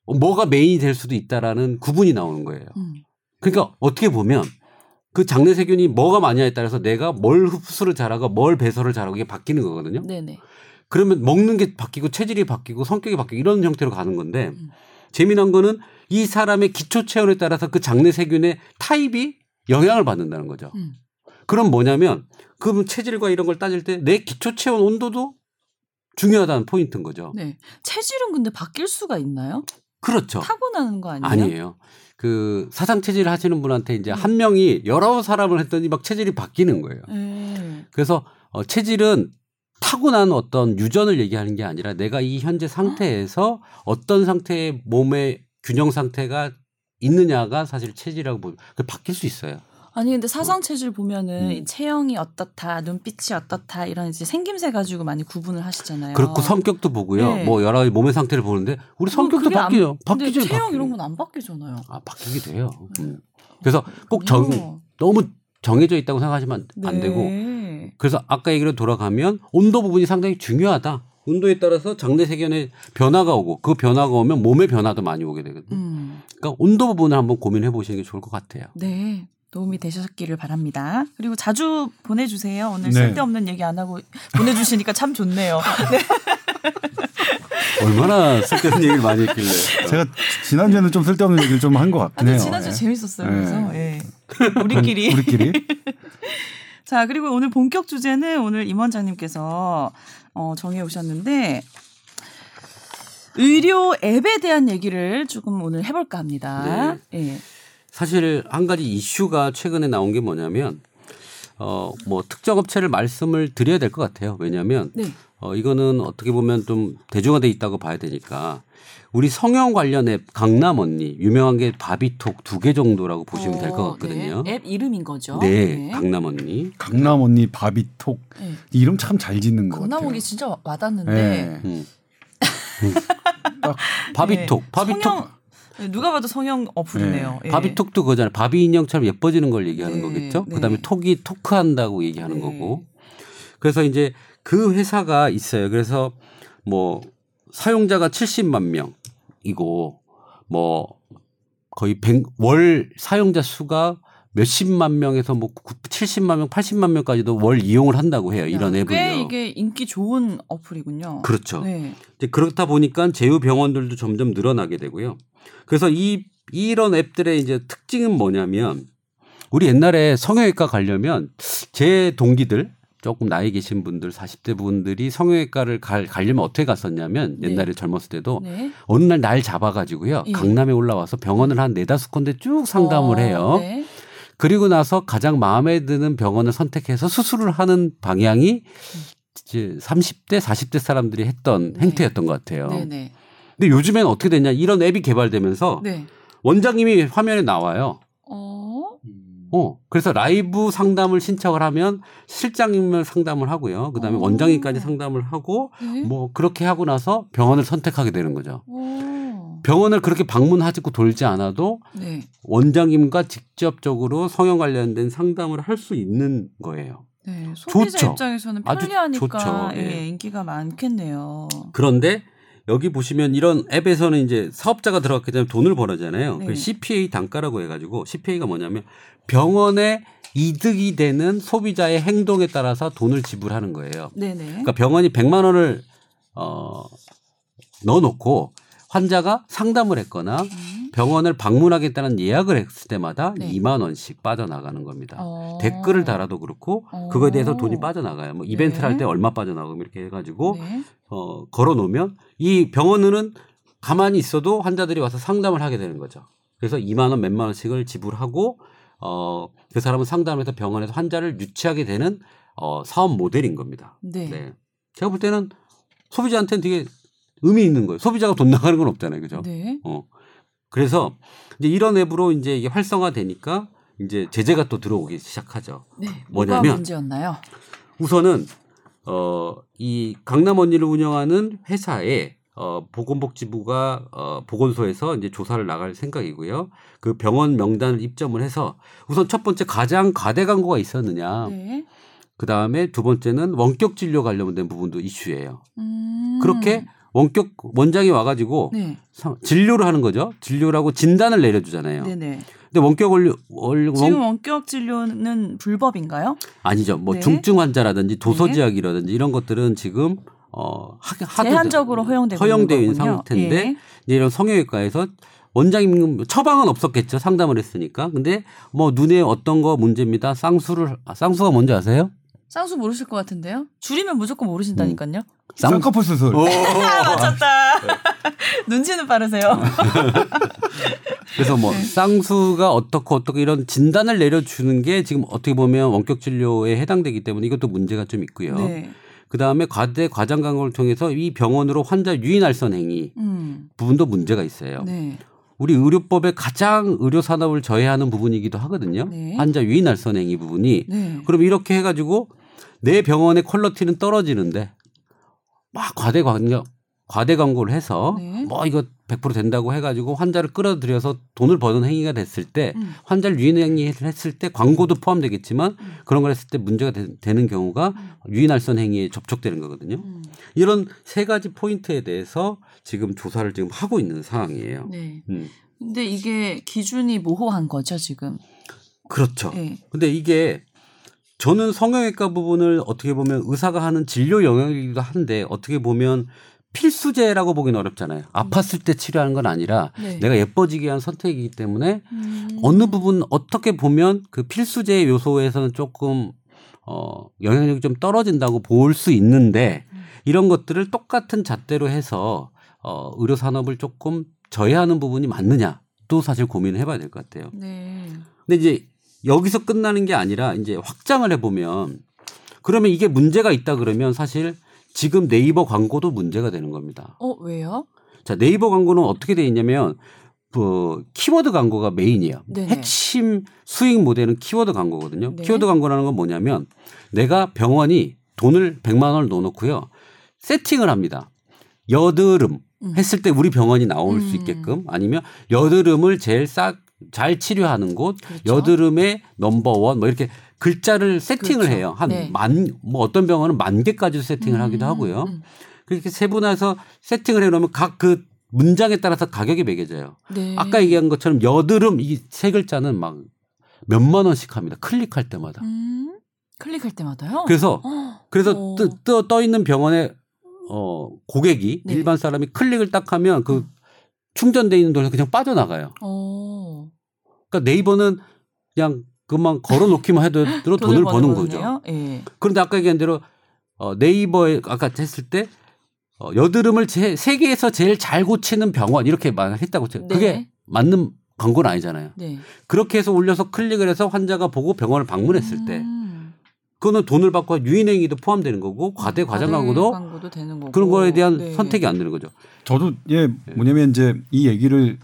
뭐가 메인이 될 수도 있다라는 구분이 나오는 거예요. 음. 그러니까 어떻게 보면 그 장내 세균이 뭐가 많냐에 따라서 내가 뭘 흡수를 잘하고 뭘 배설을 잘하고 이게 바뀌는 거거든요. 네네. 그러면 먹는 게 바뀌고 체질이 바뀌고 성격이 바뀌고 이런 형태로 가는 건데 음. 재미난 거는 이 사람의 기초 체온에 따라서 그 장내 세균의 타입이 영향을 받는다는 거죠. 음. 그럼 뭐냐면 그 체질과 이런 걸 따질 때 내 기초 체온 온도도 중요하다는 포인트인 거죠. 네. 체질은 근데 바뀔 수가 있나요? 그렇죠. 타고나는 거 아니에요? 아니에요. 그 사상 체질 하시는 분한테 이제 음. 한 명이 여러 사람을 했더니 막 체질이 바뀌는 거예요. 네. 그래서 어, 체질은 타고난 어떤 유전을 얘기하는 게 아니라 내가 이 현재 상태에서 어떤 상태의 몸의 균형 상태가 있느냐가 사실 체질이라고 보면 그 바뀔 수 있어요. 아니 근데 사상 체질 보면은 음. 이 체형이 어떻다, 눈빛이 어떻다 이런 이제 생김새 가지고 많이 구분을 하시잖아요. 그렇고 성격도 보고요. 네. 뭐 여러 가지 몸의 상태를 보는데 우리 성격도 그게 안- 바뀌죠. 근데 바뀌죠. 체형 바뀌죠. 이런 건 안 바뀌잖아요. 아 바뀌게 돼요. 음. 그래서 꼭 정, 그렇군요. 너무 정해져 있다고 생각하시면 안 되고 네. 그래서 아까 얘기로 돌아가면 온도 부분이 상당히 중요하다. 온도에 따라서 장내 세균의 변화가 오고 그 변화가 오면 몸의 변화도 많이 오게 되거든요. 음. 그러니까 온도 부분을 한번 고민해 보시는 게 좋을 것 같아요. 네. 도움이 되셨기를 바랍니다. 그리고 자주 보내주세요. 오늘 네. 쓸데없는 얘기 안 하고 보내주시니까 참 좋네요. 네. 얼마나 쓸데없는 얘기를 많이 했길래. 제가 지난주에는 좀 쓸데없는 얘기를 좀 한 것 같긴 해요. 지난주 예. 재밌었어요. 네. 그래서 예. 우리끼리. 우리끼리. 자 그리고 오늘 본격 주제는 오늘 임 원장님께서 어, 정해 오셨는데 의료 앱에 대한 얘기를 조금 오늘 해볼까 합니다. 예. 사실 한 가지 이슈가 최근에 나온 게 뭐냐면 어 뭐 특정 업체를 말씀을 드려야 될 것 같아요. 왜냐하면 네. 어 이거는 어떻게 보면 좀 대중화돼 있다고 봐야 되니까 우리 성형 관련 앱 강남 언니 유명한 게 바비톡 두 개 정도라고 보시면 될것 어, 같거든요. 네. 앱 이름인 거죠. 네, 강남 언니. 강남 언니 바비톡 네. 이름 참 잘 짓는 것 같아요. 강남옥이 진짜 와닿는데 네. 음. 바비톡, 네. 바비톡, 성형, 네, 누가 봐도 성형 어플이네요. 예. 바비톡도 그거잖아요. 바비 인형처럼 예뻐지는 걸 얘기하는 네, 거겠죠. 네. 그다음에 톡이 토크한다고 얘기하는 네. 거고. 그래서 이제 그 회사가 있어요. 그래서 뭐 사용자가 70만 명 이고 뭐 거의 100, 월 사용자 수가 몇십만 명에서 뭐 70만 명, 80만 명까지도 월 이용을 한다고 해요. 이런 야, 앱을요. 꽤 이게 인기 좋은 어플이군요. 그렇죠. 네. 이제 그렇다 보니까 제휴 병원들도 점점 늘어나게 되고요. 그래서 이 이런 앱들의 이제 특징은 뭐냐면 우리 옛날에 성형외과 가려면 제 동기들 조금 나이 계신 분들 40대 분들이 성형외과를 갈, 가려면 어떻게 갔었냐면 네. 옛날에 젊었을 때도 네. 어느 날 날 잡아가지고요 예. 강남에 올라와서 병원을 한 네다섯 군데 쭉 상담을 어, 해요. 네. 그리고 나서 가장 마음에 드는 병원을 선택해서 수술을 하는 방향이 이제 30대, 40대 사람들이 했던 네. 행태였던 것 같아요. 네. 네. 근데 요즘엔 어떻게 됐냐? 이런 앱이 개발되면서 네. 원장님이 화면에 나와요. 어. 어, 그래서 라이브 상담을 신청을 하면 실장님을 상담을 하고요. 그 다음에 오. 원장님까지 상담을 하고 네. 뭐 그렇게 하고 나서 병원을 선택하게 되는 거죠. 오. 병원을 그렇게 방문하고 돌지 않아도 네. 원장님과 직접적으로 성형 관련된 상담을 할 수 있는 거예요. 네. 소비자 좋죠. 입장에서는 아주 편리하니까 좋죠. 예, 예. 인기가 많겠네요. 그런데 여기 보시면 이런 앱에서는 이제 사업자가 들어갔기 때문에 돈을 벌어잖아요. 네. 그 CPA 단가라고 해가지고 CPA가 뭐냐면 병원에 이득이 되는 소비자의 행동에 따라서 돈을 지불하는 거예요. 네네. 그러니까 병원이 100만 원을 어 넣어놓고 환자가 상담을 했거나 음. 병원을 방문하겠다는 예약을 했을 때마다 네. 2만 원씩 빠져나가는 겁니다. 어. 댓글을 달아도 그렇고 어. 그거에 대해서 돈이 빠져나가요. 뭐 이벤트를 네. 할때 얼마 빠져나가고 이렇게 해가지고 네. 어, 걸어놓으면 이 병원은 가만히 있어도 환자들이 와서 상담을 하게 되는 거죠. 그래서 2만 원, 몇만 원씩을 지불하고 어, 그 사람은 상담해서 병원에서 환자를 유치하게 되는 어, 사업 모델인 겁니다. 네. 제가 볼 때는 소비자한테는 되게 의미 있는 거예요. 소비자가 돈 나가는 건 없잖아요. 그죠? 네. 어. 그래서 이제 이런 앱으로 이제 이게 활성화되니까 이제 제재가 또 들어오기 시작하죠. 네. 뭐냐면 문제였나요? 우선은 어, 이 강남 언니를 운영하는 회사에 어, 보건복지부가 어, 보건소에서 이제 조사를 나갈 생각이고요. 그 병원 명단을 입점을 해서 우선 첫 번째 가장 과대 광고가 있었느냐. 네. 그 다음에 두 번째는 원격 진료 관련된 부분도 이슈예요. 음. 그렇게 원격 원장이 와가지고 네. 상- 진료를 하는 거죠. 진료라고 진단을 내려주잖아요. 네네. 근데 원격 원료 원, 지금 원, 원격 진료는 불법인가요? 아니죠. 뭐 네. 중증 환자라든지 도서지약이라든지 이런 것들은 지금 어 하, 제한적으로 허용되고 허용되어 있는. 상태인데 예. 이런 성형외과에서 원장님 처방은 없었겠죠. 상담을 했으니까. 근데 뭐 눈에 어떤 거 문제입니다. 쌍수를 아, 쌍수가 뭔지 아세요? 쌍수 모르실 것 같은데요? 줄이면 무조건 모르신다니까요. 쌍- 쌍꺼풀 수술. 아, 맞췄다. 눈치는 빠르세요. 그래서 뭐 쌍수가 어떻고 어떻고 이런 진단을 내려주는 게 지금 어떻게 보면 원격 진료에 해당되기 때문에 이것도 문제가 좀 있고요. 네. 그 다음에 과대 과장 광고를 통해서 이 병원으로 환자 유인 알선 행위 음. 부분도 문제가 있어요. 네. 우리 의료법의 가장 의료 산업을 저해하는 부분이기도 하거든요. 네. 환자 유인 알선 행위 부분이. 네. 그럼 이렇게 해가지고 내 병원의 퀄리티는 떨어지는데 막 과대 광고 과대 광고를 해서 네. 뭐 이거 100% 된다고 해가지고 환자를 끌어들여서 돈을 버는 행위가 됐을 때 음. 환자를 유인 행위를 했을 때 광고도 포함되겠지만 음. 그런 걸 했을 때 문제가 되, 는 경우가 유인 알선 행위에 접촉되는 거거든요. 음. 이런 세 가지 포인트에 대해서 지금 조사를 지금 하고 있는 상황이에요. 네. 음. 근데 이게 기준이 모호한 거죠, 지금. 그렇죠. 네. 근데 이게 저는 성형외과 부분을 어떻게 보면 의사가 하는 진료 영역이기도 한데 어떻게 보면 필수제라고 보기는 어렵잖아요. 아팠을 때 치료하는 건 아니라 네. 내가 예뻐지기 위한 선택이기 때문에 음. 어느 부분 어떻게 보면 그 필수제 요소에서는 조금 어 영향력이 좀 떨어진다고 볼 수 있는데 이런 것들을 똑같은 잣대로 해서 어 의료 산업을 조금 저해하는 부분이 맞느냐 또 사실 고민을 해봐야 될 것 같아요. 네. 근데 이제 여기서 끝나는 게 아니라 이제 확장을 해보면 그러면 이게 문제가 있다 그러면 사실 지금 네이버 광고도 문제가 되는 겁니다. 어, 왜요? 자, 네이버 광고는 어떻게 돼 있냐면 그 키워드 광고가 메인이에요. 네네. 핵심 수익 모델은 키워드 광고거든요. 네. 키워드 광고라는 건 뭐냐면 내가 병원이 돈을 100만 원을 넣어 놓고요. 세팅을 합니다. 여드름 음. 했을 때 우리 병원이 나올 수 음. 있게끔 아니면 여드름을 제일 싹 잘 치료하는 곳 그렇죠. 여드름의 넘버원 뭐 이렇게 글자를 세팅을 그렇죠. 해요. 한 네. 만뭐 어떤 병원은 만 개까지도 세팅을 하기도 음, 하고요. 음. 그렇게 세분화해서 세팅을 해 놓으면 각 그 문장에 따라서 가격이 매겨져요. 네. 아까 얘기한 것처럼 여드름 이 세 글자는 막 몇만 원씩 합니다. 클릭할 때마다. 음. 클릭할 때마다요? 그래서 어. 그래서 어. 뜨, 떠, 떠 있는 병원에 어 고객이 네. 일반 사람이 클릭을 딱 하면 그 충전돼 있는 돈이 그냥 빠져나가요. 어. 그러니까 네이버는 그냥 그만 걸어놓기만 해도 돈을, 버는 거죠. 예. 그런데 아까 얘기한 대로 어, 네이버에 아까 했을 때 어, 여드름을 제, 세계에서 제일 잘 고치는 병원 이렇게 말했다고. 네. 그게 맞는 광고는 아니잖아요. 네. 그렇게 해서 올려서 클릭을 해서 환자가 보고 병원을 방문했을 때 음. 그거는 돈을 받고 유인행위도 포함되는 거고 과대 과장 광고도 광고도 되는 거고. 그런 거에 대한 네. 선택이 안 되는 거죠. 저도 예 뭐냐면 이제 이 얘기를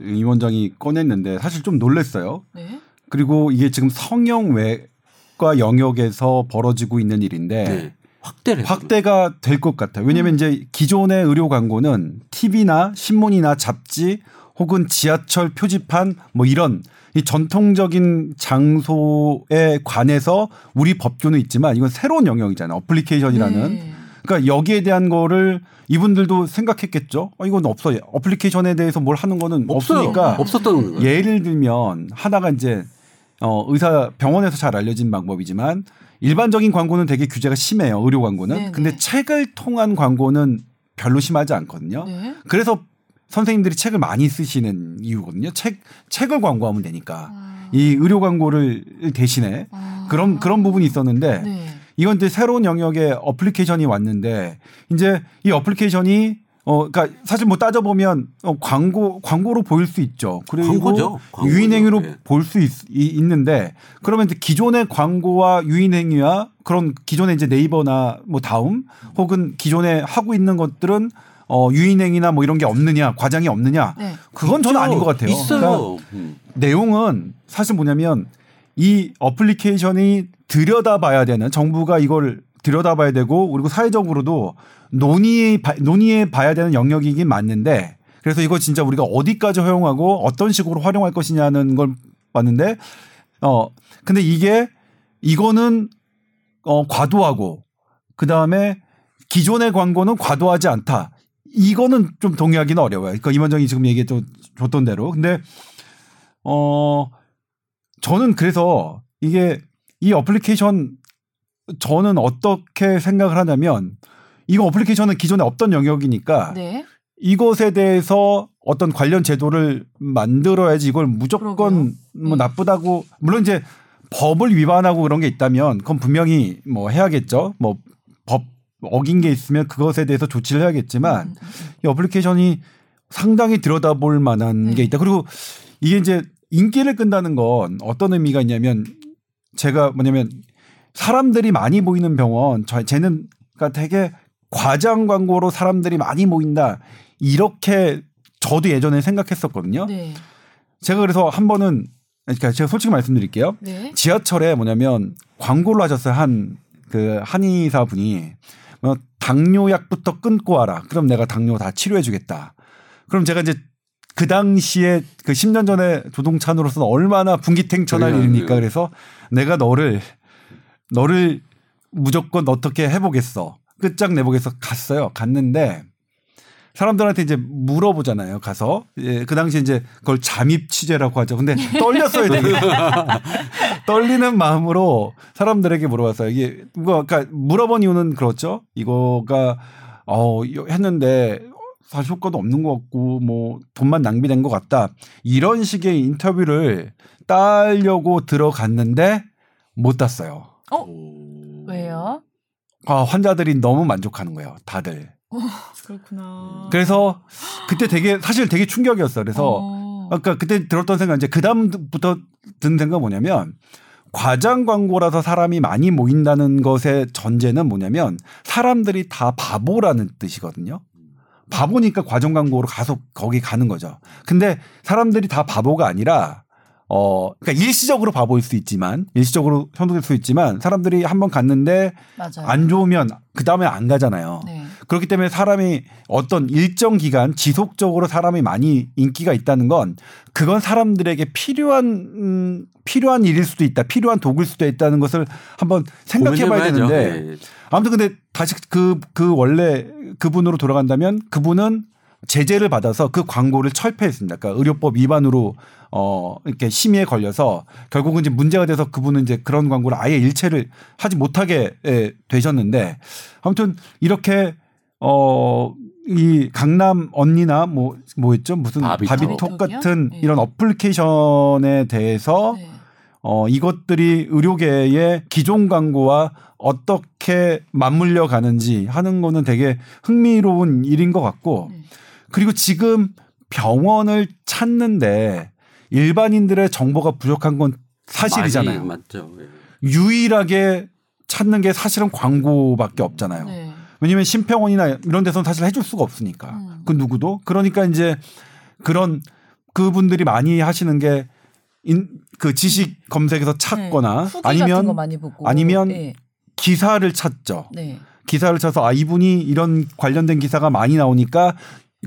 임 원장이 꺼냈는데 사실 좀 놀랐어요. 네. 그리고 이게 지금 성형 외과 영역에서 벌어지고 있는 일인데 네. 확대를 해서 확대가 될 것 같아요. 왜냐하면 음. 이제 기존의 의료 광고는 TV나 신문이나 잡지 혹은 지하철 표지판 뭐 이런 이 전통적인 장소에 관해서 우리 법규는 있지만 이건 새로운 영역이잖아요. 어플리케이션이라는. 네. 그러니까 여기에 대한 거를 이분들도 생각했겠죠. 어, 이건 없어요. 어플리케이션에 대해서 뭘 하는 거는 없어요. 없으니까 없었던 거예요. 예를 들면 하나가 이제 어 의사 병원에서 잘 알려진 방법이지만 일반적인 광고는 되게 규제가 심해요. 의료 광고는. 네네. 근데 책을 통한 광고는 별로 심하지 않거든요. 네. 그래서 선생님들이 책을 많이 쓰시는 이유거든요. 책 책을 광고하면 되니까 아. 이 의료 광고를 대신에 아. 그런 그런 부분이 있었는데 네. 이건 이제 새로운 영역의 어플리케이션이 왔는데 이제 이 어플리케이션이 어 그러니까 사실 뭐 따져 보면 어, 광고 광고로 보일 수 있죠. 그리고 광고죠. 유인행위로 예. 볼수 있는데 그러면 이제 기존의 광고와 유인행위와 그런 기존의 이제 네이버나 뭐 다음 혹은 기존에 하고 있는 것들은 어 유인행위나 뭐 이런 게 없느냐 과장이 없느냐 네. 그건 저는 아닌 것 같아요. 있어요. 그러니까 음. 내용은 사실 뭐냐면 이 어플리케이션이 들여다봐야 되는 정부가 이걸 들여다봐야 되고 그리고 사회적으로도 논의 논의해 봐야 되는 영역이긴 맞는데 그래서 이거 진짜 우리가 어디까지 허용하고 어떤 식으로 활용할 것이냐는 걸 봤는데 어 근데 이게 이거는 어 과도하고 그다음에 기존의 광고는 과도하지 않다. 이거는 좀 동의하기는 어려워요. 그러니까 임원정이 지금 얘기해 줬던 대로. 근데 어 저는 그래서 이게 이 어플리케이션 저는 어떻게 생각을 하냐면 이거 어플리케이션은 기존에 없던 영역이니까 네. 이것에 대해서 어떤 관련 제도를 만들어야지 이걸 무조건 그러게요. 뭐 네. 나쁘다고 물론 이제 법을 위반하고 그런 게 있다면 그건 분명히 뭐 해야겠죠. 뭐 법 어긴 게 있으면 그것에 대해서 조치를 해야겠지만 음, 음, 음. 이 어플리케이션이 상당히 들여다볼 만한 네. 게 있다. 그리고 이게 이제 인기를 끈다는 건 어떤 의미가 있냐면 제가 뭐냐면 사람들이 많이 보이는 병원 저 쟤는 그러니까 되게 과장 광고로 사람들이 많이 모인다 이렇게 저도 예전에 생각했었거든요. 네. 제가 그래서 한 번은 그러니까 제가 솔직히 말씀드릴게요. 네. 지하철에 뭐냐면 광고를 하셨어요. 한 그 한의사 분이 뭐 당뇨약부터 끊고 와라. 그럼 내가 당뇨 다 치료해 주겠다. 그럼 제가 이제 그 당시에 그 10년 전에 조동찬으로서는 얼마나 분기탱천할. 일입니까? 그래서 내가 너를 너를 무조건 어떻게 해보겠어. 끝장 내보겠어. 갔어요. 갔는데 사람들한테 이제 물어보잖아요. 가서 예, 그 당시 이제 그걸 잠입 취재라고 하죠. 근데 떨렸어요. 되게 떨리는 마음으로 사람들에게 물어봤어요. 이게 뭐 그러니까 물어본 이유는 그렇죠. 이거가 어 했는데 사실 효과도 없는 것 같고 뭐 돈만 낭비된 것 같다. 이런 식의 인터뷰를 따려고 들어갔는데 못 땄어요. 오. 왜요? 아, 환자들이 너무 만족하는 거예요. 다들. 그렇구나. 그래서 그때 되게 사실 되게 충격이었어요. 그래서 어. 아까 그때 들었던 생각 이제 그 다음부터 든 생각 은 뭐냐면 과장 광고라서 사람이 많이 모인다는 것의 전제는 뭐냐면 사람들이 다 바보라는 뜻이거든요. 바보니까 과정 광고로 가서 거기 가는 거죠. 근데 사람들이 다 바보가 아니라 어 그러니까 일시적으로 바보일 수 있지만 일시적으로 현혹될 수 있지만 사람들이 한번 갔는데 맞아요. 안 좋으면 그 다음에 안 가잖아요. 네. 그렇기 때문에 사람이 어떤 일정 기간 지속적으로 사람이 많이 인기가 있다는 건 그건 사람들에게 필요한 음, 필요한 일일 수도 있다. 필요한 도구일 수도 있다는 것을 한번 생각해 봐야. 되는데 예. 아무튼 근데 다시 그, 그 원래 그분으로 돌아간다면 그분은 제재를 받아서 그 광고를 철폐했습니다. 그러니까 의료법 위반으로 어 이렇게 심의에 걸려서 결국은 이제 문제가 돼서 그분은 이제 그런 광고를 아예 일체를 하지 못하게 예, 되셨는데 아무튼 이렇게 어 이 강남 언니나 뭐 뭐였죠 무슨 바비톡. 바비톡? 같은 네. 이런 어플리케이션에 대해서 네. 어, 이것들이 의료계의 기존 광고와 어떻게 맞물려 가는지 하는 거는 되게 흥미로운 일인 것 같고 네. 그리고 지금 병원을 찾는데 일반인들의 정보가 부족한 건 사실이잖아요. 맞죠. 예. 유일하게 찾는 게 사실은 광고밖에 없잖아요. 네. 왜냐하면 심평원이나 이런 데서는 사실 해줄 수가 없으니까 음. 그 누구도 그러니까 이제 그런 그분들이 많이 하시는 게그 지식 검색에서 찾거나 네. 후기 같은 거 아니면 많이 보고. 아니면 네. 기사를 찾죠. 네. 기사를 찾아서 아 이분이 이런 관련된 기사가 많이 나오니까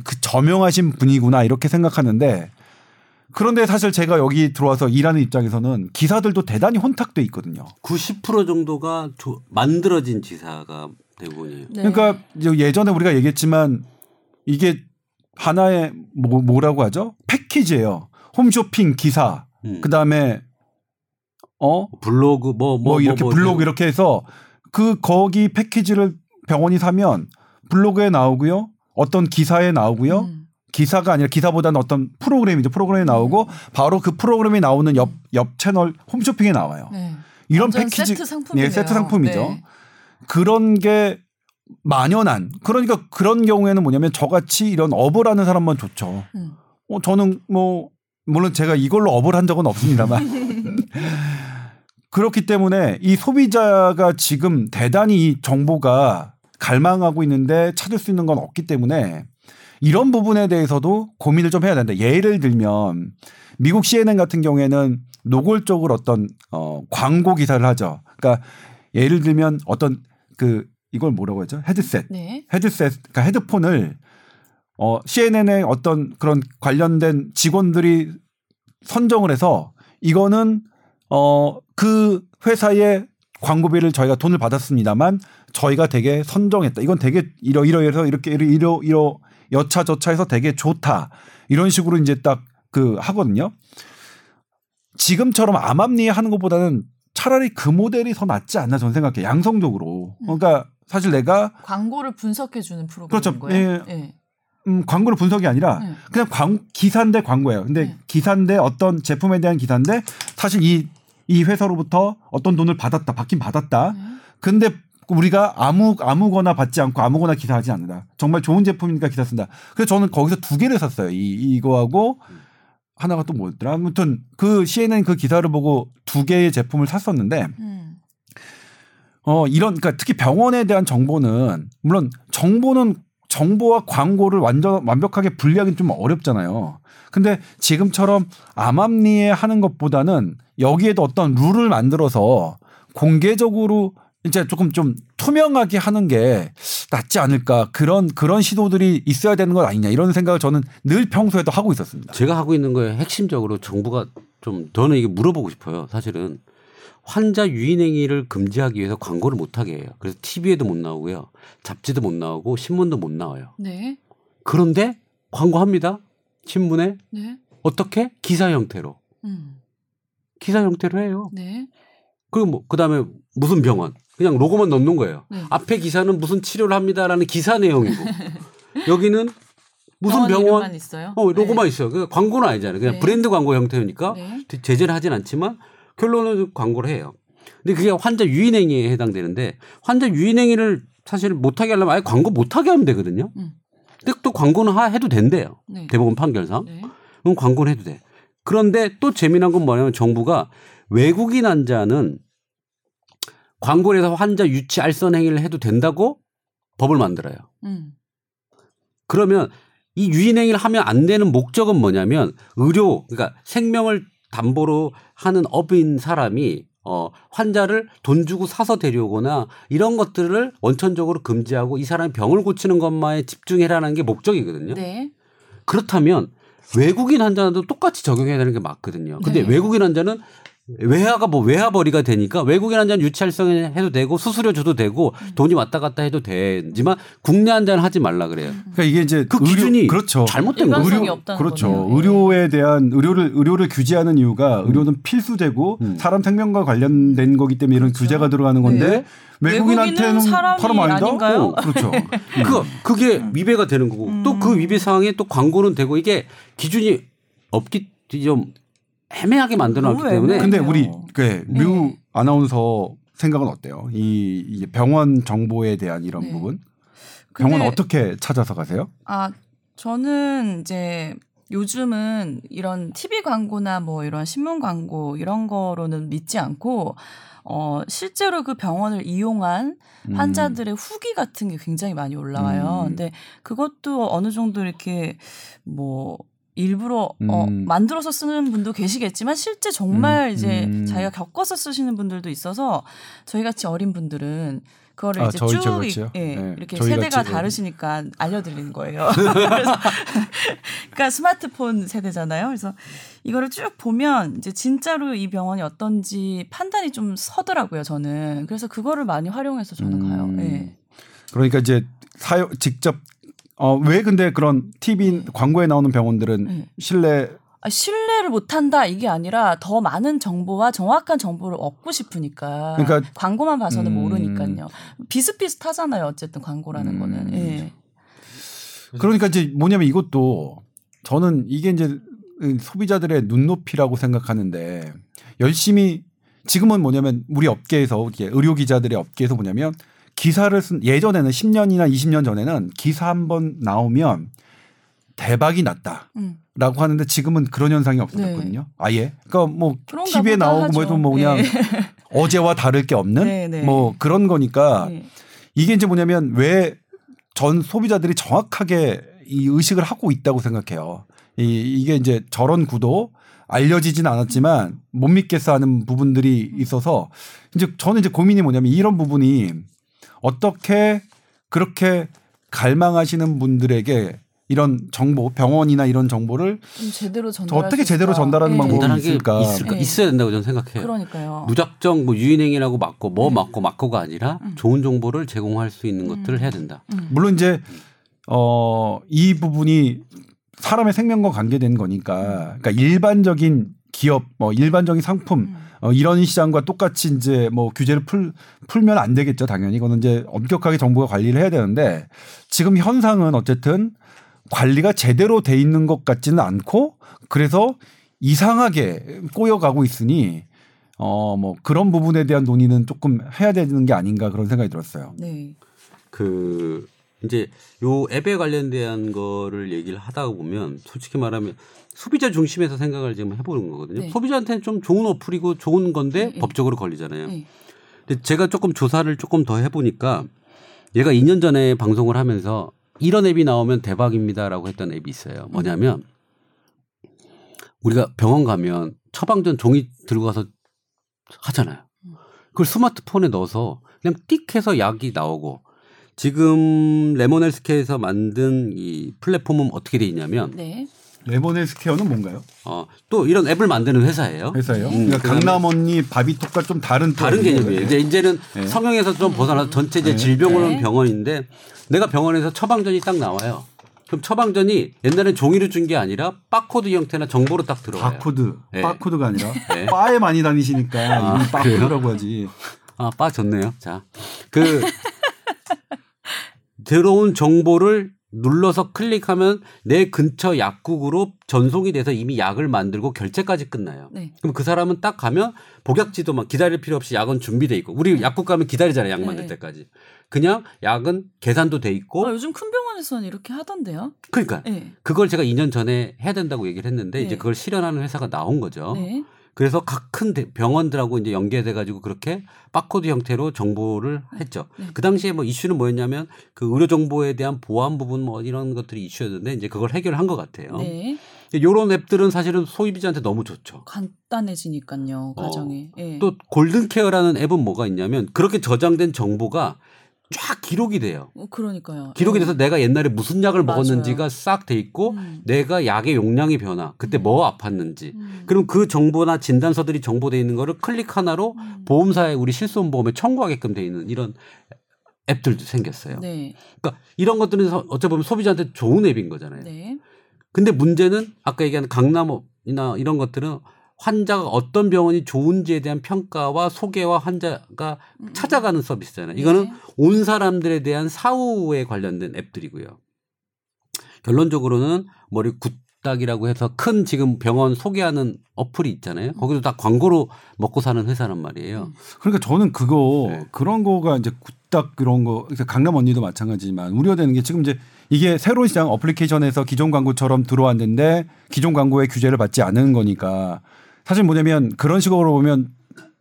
그 저명하신 분이구나 이렇게 생각하는데 그런데 사실 제가 여기 들어와서 일하는 입장에서는 기사들도 대단히 혼탁돼 있거든요. 90% 정도가 조- 만들어진 지사가 대부분이에요. 네. 그러니까 예전에 우리가 얘기했지만 이게 하나의 뭐, 뭐라고 하죠? 패키지예요. 홈쇼핑 기사, 음. 그 다음에 어? 블로그 뭐뭐 뭐, 이렇게 뭐, 블로그 이렇게 해서 그 거기 패키지를 병원이 사면 블로그에 나오고요. 어떤 기사에 나오고요. 음. 기사가 아니라 기사보다는 어떤 프로그램이죠. 프로그램이 나오고 바로 그 프로그램이 나오는 옆, 옆 채널 홈쇼핑에 나와요. 네. 이런 패키지 세트 상품이네요. 예, 세트 상품이죠. 네. 그런 게 만연한 그러니까 그런 경우에는 뭐냐면 저같이 이런 업을 하는 사람만 좋죠. 음. 어, 저는 뭐 물론 제가 이걸로 업을 한 적은 없습니다만 그렇기 때문에 이 소비자가 지금 대단히 이 정보가 갈망하고 있는데 찾을 수 있는 건 없기 때문에 이런 부분에 대해서도 고민을 좀 해야 된다. 예를 들면 미국 CNN 같은 경우에는 노골적으로 어떤 어 광고 기사를 하죠. 그러니까 예를 들면 어떤 그 이걸 뭐라고 하죠? 헤드셋. 네. 헤드셋, 그러니까 헤드폰을 어, CNN의 어떤 그런 관련된 직원들이 선정을 해서 이거는 어, 그 회사의 광고비를 저희가 돈을 받았습니다만 저희가 되게 선정했다. 이건 되게 이러 이러해서 이렇게 이러 이러 이러 여차 저차해서 되게 좋다. 이런 식으로 이제 딱 그 하거든요. 지금처럼 암암리에 하는 것보다는 차라리 그 모델이 더 낫지 않나 저는 생각해. 요 양성적으로. 그러니까 사실 내가 광고를 분석해 주는 프로그램인 그렇죠. 거예요. 예. 예. 음, 광고를 분석이 아니라 네. 그냥 광, 기사인데 광고예요. 근데 네. 기사인데 어떤 제품에 대한 기사인데 사실 이, 이 회사로부터 어떤 돈을 받았다, 받긴 받았다. 네. 근데 우리가 아무, 아무거나 받지 않고 아무거나 기사하지 않는다. 정말 좋은 제품이니까 기사 쓴다. 그래서 저는 거기서 두 개를 샀어요. 이, 이거하고 하나가 또 뭐였더라. 아무튼 그 CNN 그 기사를 보고 두 개의 제품을 샀었는데 음. 어, 이런, 그러니까 특히 병원에 대한 정보는, 물론 정보는 정보와 광고를 완전, 완벽하게 분리하기는 좀 어렵잖아요. 근데 지금처럼 암암리에 하는 것보다는 여기에도 어떤 룰을 만들어서 공개적으로 이제 조금 좀 투명하게 하는 게 낫지 않을까. 그런, 그런 시도들이 있어야 되는 것 아니냐. 이런 생각을 저는 늘 평소에도 하고 있었습니다. 제가 하고 있는 거에 핵심적으로 정부가 좀 저는 이게 물어보고 싶어요. 사실은 환자 유인행위를 금지하기 위해서 광고를 못 하게 해요. 그래서 TV에도 못 나오고요. 잡지도 못 나오고 신문도 못 나와요. 네. 그런데 광고합니다. 신문에 네. 어떻게 기사 형태로 음. 기사 형태로 해요. 네. 그리고 뭐 그다음에 무슨 병원 그냥 로고만 넣는 거예요. 네. 앞에 기사는 무슨 치료를 합니다라는 기사 내용이고 여기는 무슨 병원 있어요. 어 로고만 있어요. 그 광고는 아니잖아요. 그냥 네. 브랜드 광고 형태니까 네. 제재를 하진 않지만 결론은 광고를 해요. 근데 그게 환자 유인행위에 해당되는데 환자 유인행위를 사실 못하게 하려면 아예 광고 못하게 하면 되거든요. 음. 근데 또 광고는 하- 해도 된대요. 네. 대법원 판결상. 네. 그럼 광고는 해도 돼. 그런데 또 재미난 건 뭐냐면 정부가 외국인 환자는 광고를 해서 환자 유치 알선 행위를 해도 된다고 법을 만들어요. 음. 그러면 이 유인 행위를 하면 안 되는 목적은 뭐냐면 의료 그러니까 생명을 담보로 하는 업인 사람이 어 환자를 돈 주고 사서 데려오거나 이런 것들을 원천적으로 금지하고 이 사람이 병을 고치는 것만에 집중해라는 게 목적이거든요. 네. 그렇다면 외국인 환자도 똑같이 적용해야 되는 게 맞거든요. 근데 네. 외국인 환자는 외화가 뭐 외화벌이가 되니까 외국인 환자는 유치할성 해도 되고 수수료 줘도 되고 음. 돈이 왔다 갔다 해도 되지만 국내 환자는 하지 말라 그래요. 그러니까 이게 이제 그 기준이 그렇죠. 잘못된 거예요. 의료 그렇죠. 거네요. 예. 의료에 대한 의료를 의료를 규제하는 이유가 의료는 필수되고 음. 사람 생명과 관련된 거기 때문에 이런 그렇죠. 규제가 들어가는 건데 네. 외국인한테는 사람 아니다. 어, 그렇죠. 그 그게 위배가 되는 거고 음. 또그 위배 사항에 또 광고는 되고 이게 기준이 없기 좀 애매하게 만들어 놨기 너무 때문에. 근데 우리 네. 그류 아나운서 생각은 어때요? 이, 이 병원 정보에 대한 이런 네. 부분 병원 어떻게 찾아서 가세요? 아, 저는 이제 요즘은 이런 TV 광고나 뭐 이런 신문 광고 이런 거로는 믿지 않고 어, 실제로 그 병원을 이용한 음. 환자들의 후기 같은 게 굉장히 많이 올라와요. 음. 근데 그것도 어느 정도 이렇게 뭐 일부러 어, 음. 만들어서 쓰는 분도 계시겠지만 실제 정말 음. 이제 음. 자기가 겪어서 쓰시는 분들도 있어서 저희 같이 어린 분들은 그거를 아, 이제 쭉 저같이요? 예, 네, 이렇게 세대가 같이, 네. 다르시니까 알려드리는 거예요. 그래서 그러니까 스마트폰 세대잖아요. 그래서 이거를 쭉 보면 이제 진짜로 이 병원이 어떤지 판단이 좀 서더라고요. 저는 그래서 그거를 많이 활용해서 저는 가요. 음. 예. 그러니까 이제 사용 직접 어 왜 근데 그런 TV 광고에 나오는 병원들은 네. 신뢰 아, 신뢰를 못한다 이게 아니라 더 많은 정보와 정확한 정보를 얻고 싶으니까 그러니까- 광고만 봐서는 음. 모르니까요. 비슷비슷하잖아요. 어쨌든 광고라는 음. 거는. 예. 그러니까 이제 뭐냐면 이것도 저는 이게 이제 소비자들의 눈높이라고 생각하는데 열심히 지금은 뭐냐면 우리 업계에서 의료 기자들의 업계에서 뭐냐면 기사를 쓴 예전에는 10년이나 20년 전에는 기사 한 번 나오면 대박이 났다. 음. 라고 하는데 지금은 그런 현상이 없어졌거든요. 아예. 그러니까 뭐 TV에 나오고 하죠. 뭐 해도 뭐 그냥 예. 어제와 다를 게 없는 네, 네. 뭐 그런 거니까 네. 이게 이제 뭐냐면 왜 전 소비자들이 정확하게 이 의식을 하고 있다고 생각해요. 이, 이게 이제 저런 구도 알려지진 않았지만 못 믿겠어 하는 부분들이 있어서 이제 저는 이제 고민이 뭐냐면 이런 부분이 어떻게 그렇게 갈망하시는 분들에게 이런 정보 병원이나 이런 정보를 좀 제대로. 어떻게 제대로 전달하는 방법이 간단한 게 있을까? 있을까? 네. 있어야 된다고 저는 생각해요. 그러니까요. 무작정 뭐 유인행위라고 맞고 뭐 네. 맞고 맞고가 아니라 음. 좋은 정보를 제공할 수 있는 것들을 해야 된다. 음. 물론 이제 어 이 부분이 사람의 생명과 관계된 거니까 그러니까 일반적인 기업 뭐 일반적인 상품 음. 어, 이런 시장과 똑같이 이제 뭐 규제를 풀 풀면 안 되겠죠 당연히 이거는 이제 엄격하게 정부가 관리를 해야 되는데 지금 현상은 어쨌든 관리가 제대로 돼 있는 것 같지는 않고 그래서 이상하게 꼬여가고 있으니 어 뭐 그런 부분에 대한 논의는 조금 해야 되는 게 아닌가 그런 생각이 들었어요. 네. 그 이제 요 앱에 관련된 거를 얘기를 하다 보면 솔직히 말하면 소비자 중심에서 생각을 지금 해보는 거거든요. 네. 소비자한테는 좀 좋은 어플이고 좋은 건데 네, 네. 법적으로 걸리잖아요. 네. 근데 제가 조금 조사를 조금 더 해보니까 얘가 2년 전에 방송을 하면서 이런 앱이 나오면 대박입니다라고 했던 앱이 있어요. 뭐냐면 우리가 병원 가면 처방전 종이 들고 가서 하잖아요. 그걸 스마트폰에 넣어서 그냥 띡 해서 약이 나오고 지금 레몬헬스케에서 만든 이 플랫폼은 어떻게 돼 있냐면 네. 레몬헬스 케어는 뭔가요? 어, 또 이런 앱을 만드는 회사예요. 회사예요? 음, 그러니까 강남 언니 바비톡과 좀 다른 또 다른 개념이에요. 이제 이제는 네. 성형에서 좀 벗어나서 전체 이제 네. 질병으로는 네. 병원인데 내가 병원에서 처방전이 딱 나와요. 그럼 처방전이 옛날엔 종이로 준 게 아니라 바코드 형태나 정보로 딱 들어와요. 바코드, 네. 바코드가 아니라 네. 바에 많이 다니시니까 아, 바코드라고 하지. 아, 빠졌네요. 자, 그 들어온 정보를 눌러서 클릭하면 내 근처 약국으로 전송이 돼서 이미 약을 만들고 결제까지 끝나요. 네. 그럼 그 사람은 딱 가면 복약지도 막 기다릴 필요 없이 약은 준비돼 있고 우리 약국 가면 기다리잖아요. 약 만들 네. 때까지. 그냥 약은 계산도 돼 있고 아, 요즘 큰 병원에서는 이렇게 하던데요. 그러니까 네. 그걸 제가 2년 전에 해야 된다고 얘기를 했는데 네. 이제 그걸 실현하는 회사가 나온 거죠. 네. 그래서 각 큰 병원들하고 이제 연계돼 가지고 그렇게 바코드 형태로 정보를 했죠. 네. 그 당시에 뭐 이슈는 뭐였냐면 그 의료 정보에 대한 보안 부분 뭐 이런 것들이 이슈였는데 이제 그걸 해결한 것 같아요. 네. 요런 앱들은 사실은 소비자한테 너무 좋죠. 간단해지니까요. 과정이. 예. 어. 또 골든케어라는 앱은 뭐가 있냐면 그렇게 저장된 정보가 쫙 기록이 돼요. 어, 그러니까요. 기록이 예. 돼서 내가 옛날에 무슨 약을 맞아요. 먹었는지가 싹 돼 있고 음. 내가 약의 용량이 변화, 그때 음. 뭐 아팠는지. 음. 그럼 그 정보나 진단서들이 정보돼 있는 거를 클릭 하나로 음. 보험사에 우리 실손보험에 청구하게끔 돼 있는 이런 앱들도 생겼어요. 네. 그러니까 이런 것들은 서- 어찌 보면 소비자한테 좋은 앱인 거잖아요. 네. 근데 문제는 아까 얘기한 강남이나 이런 것들은 환자가 어떤 병원이 좋은지에 대한 평가와 소개와 환자가 음. 찾아가는 서비스잖아요. 이거는 네. 온 사람들에 대한 사후에 관련된 앱들이고요. 결론적으로는 머리 굿닥이라고 해서 큰 지금 병원 소개하는 어플이 있잖아요. 거기도 다 광고로 먹고 사는 회사란 말이에요. 그러니까 저는 그거 네. 그런 거가 이제 굿딱 그런 거 강남 언니도 마찬가지지만 우려되는 게 지금 이제 이게 새로운 시장 어플리케이션에서 기존 광고처럼 들어왔는데 기존 광고의 규제를 받지 않는 거니까 사실 뭐냐면 그런 식으로 보면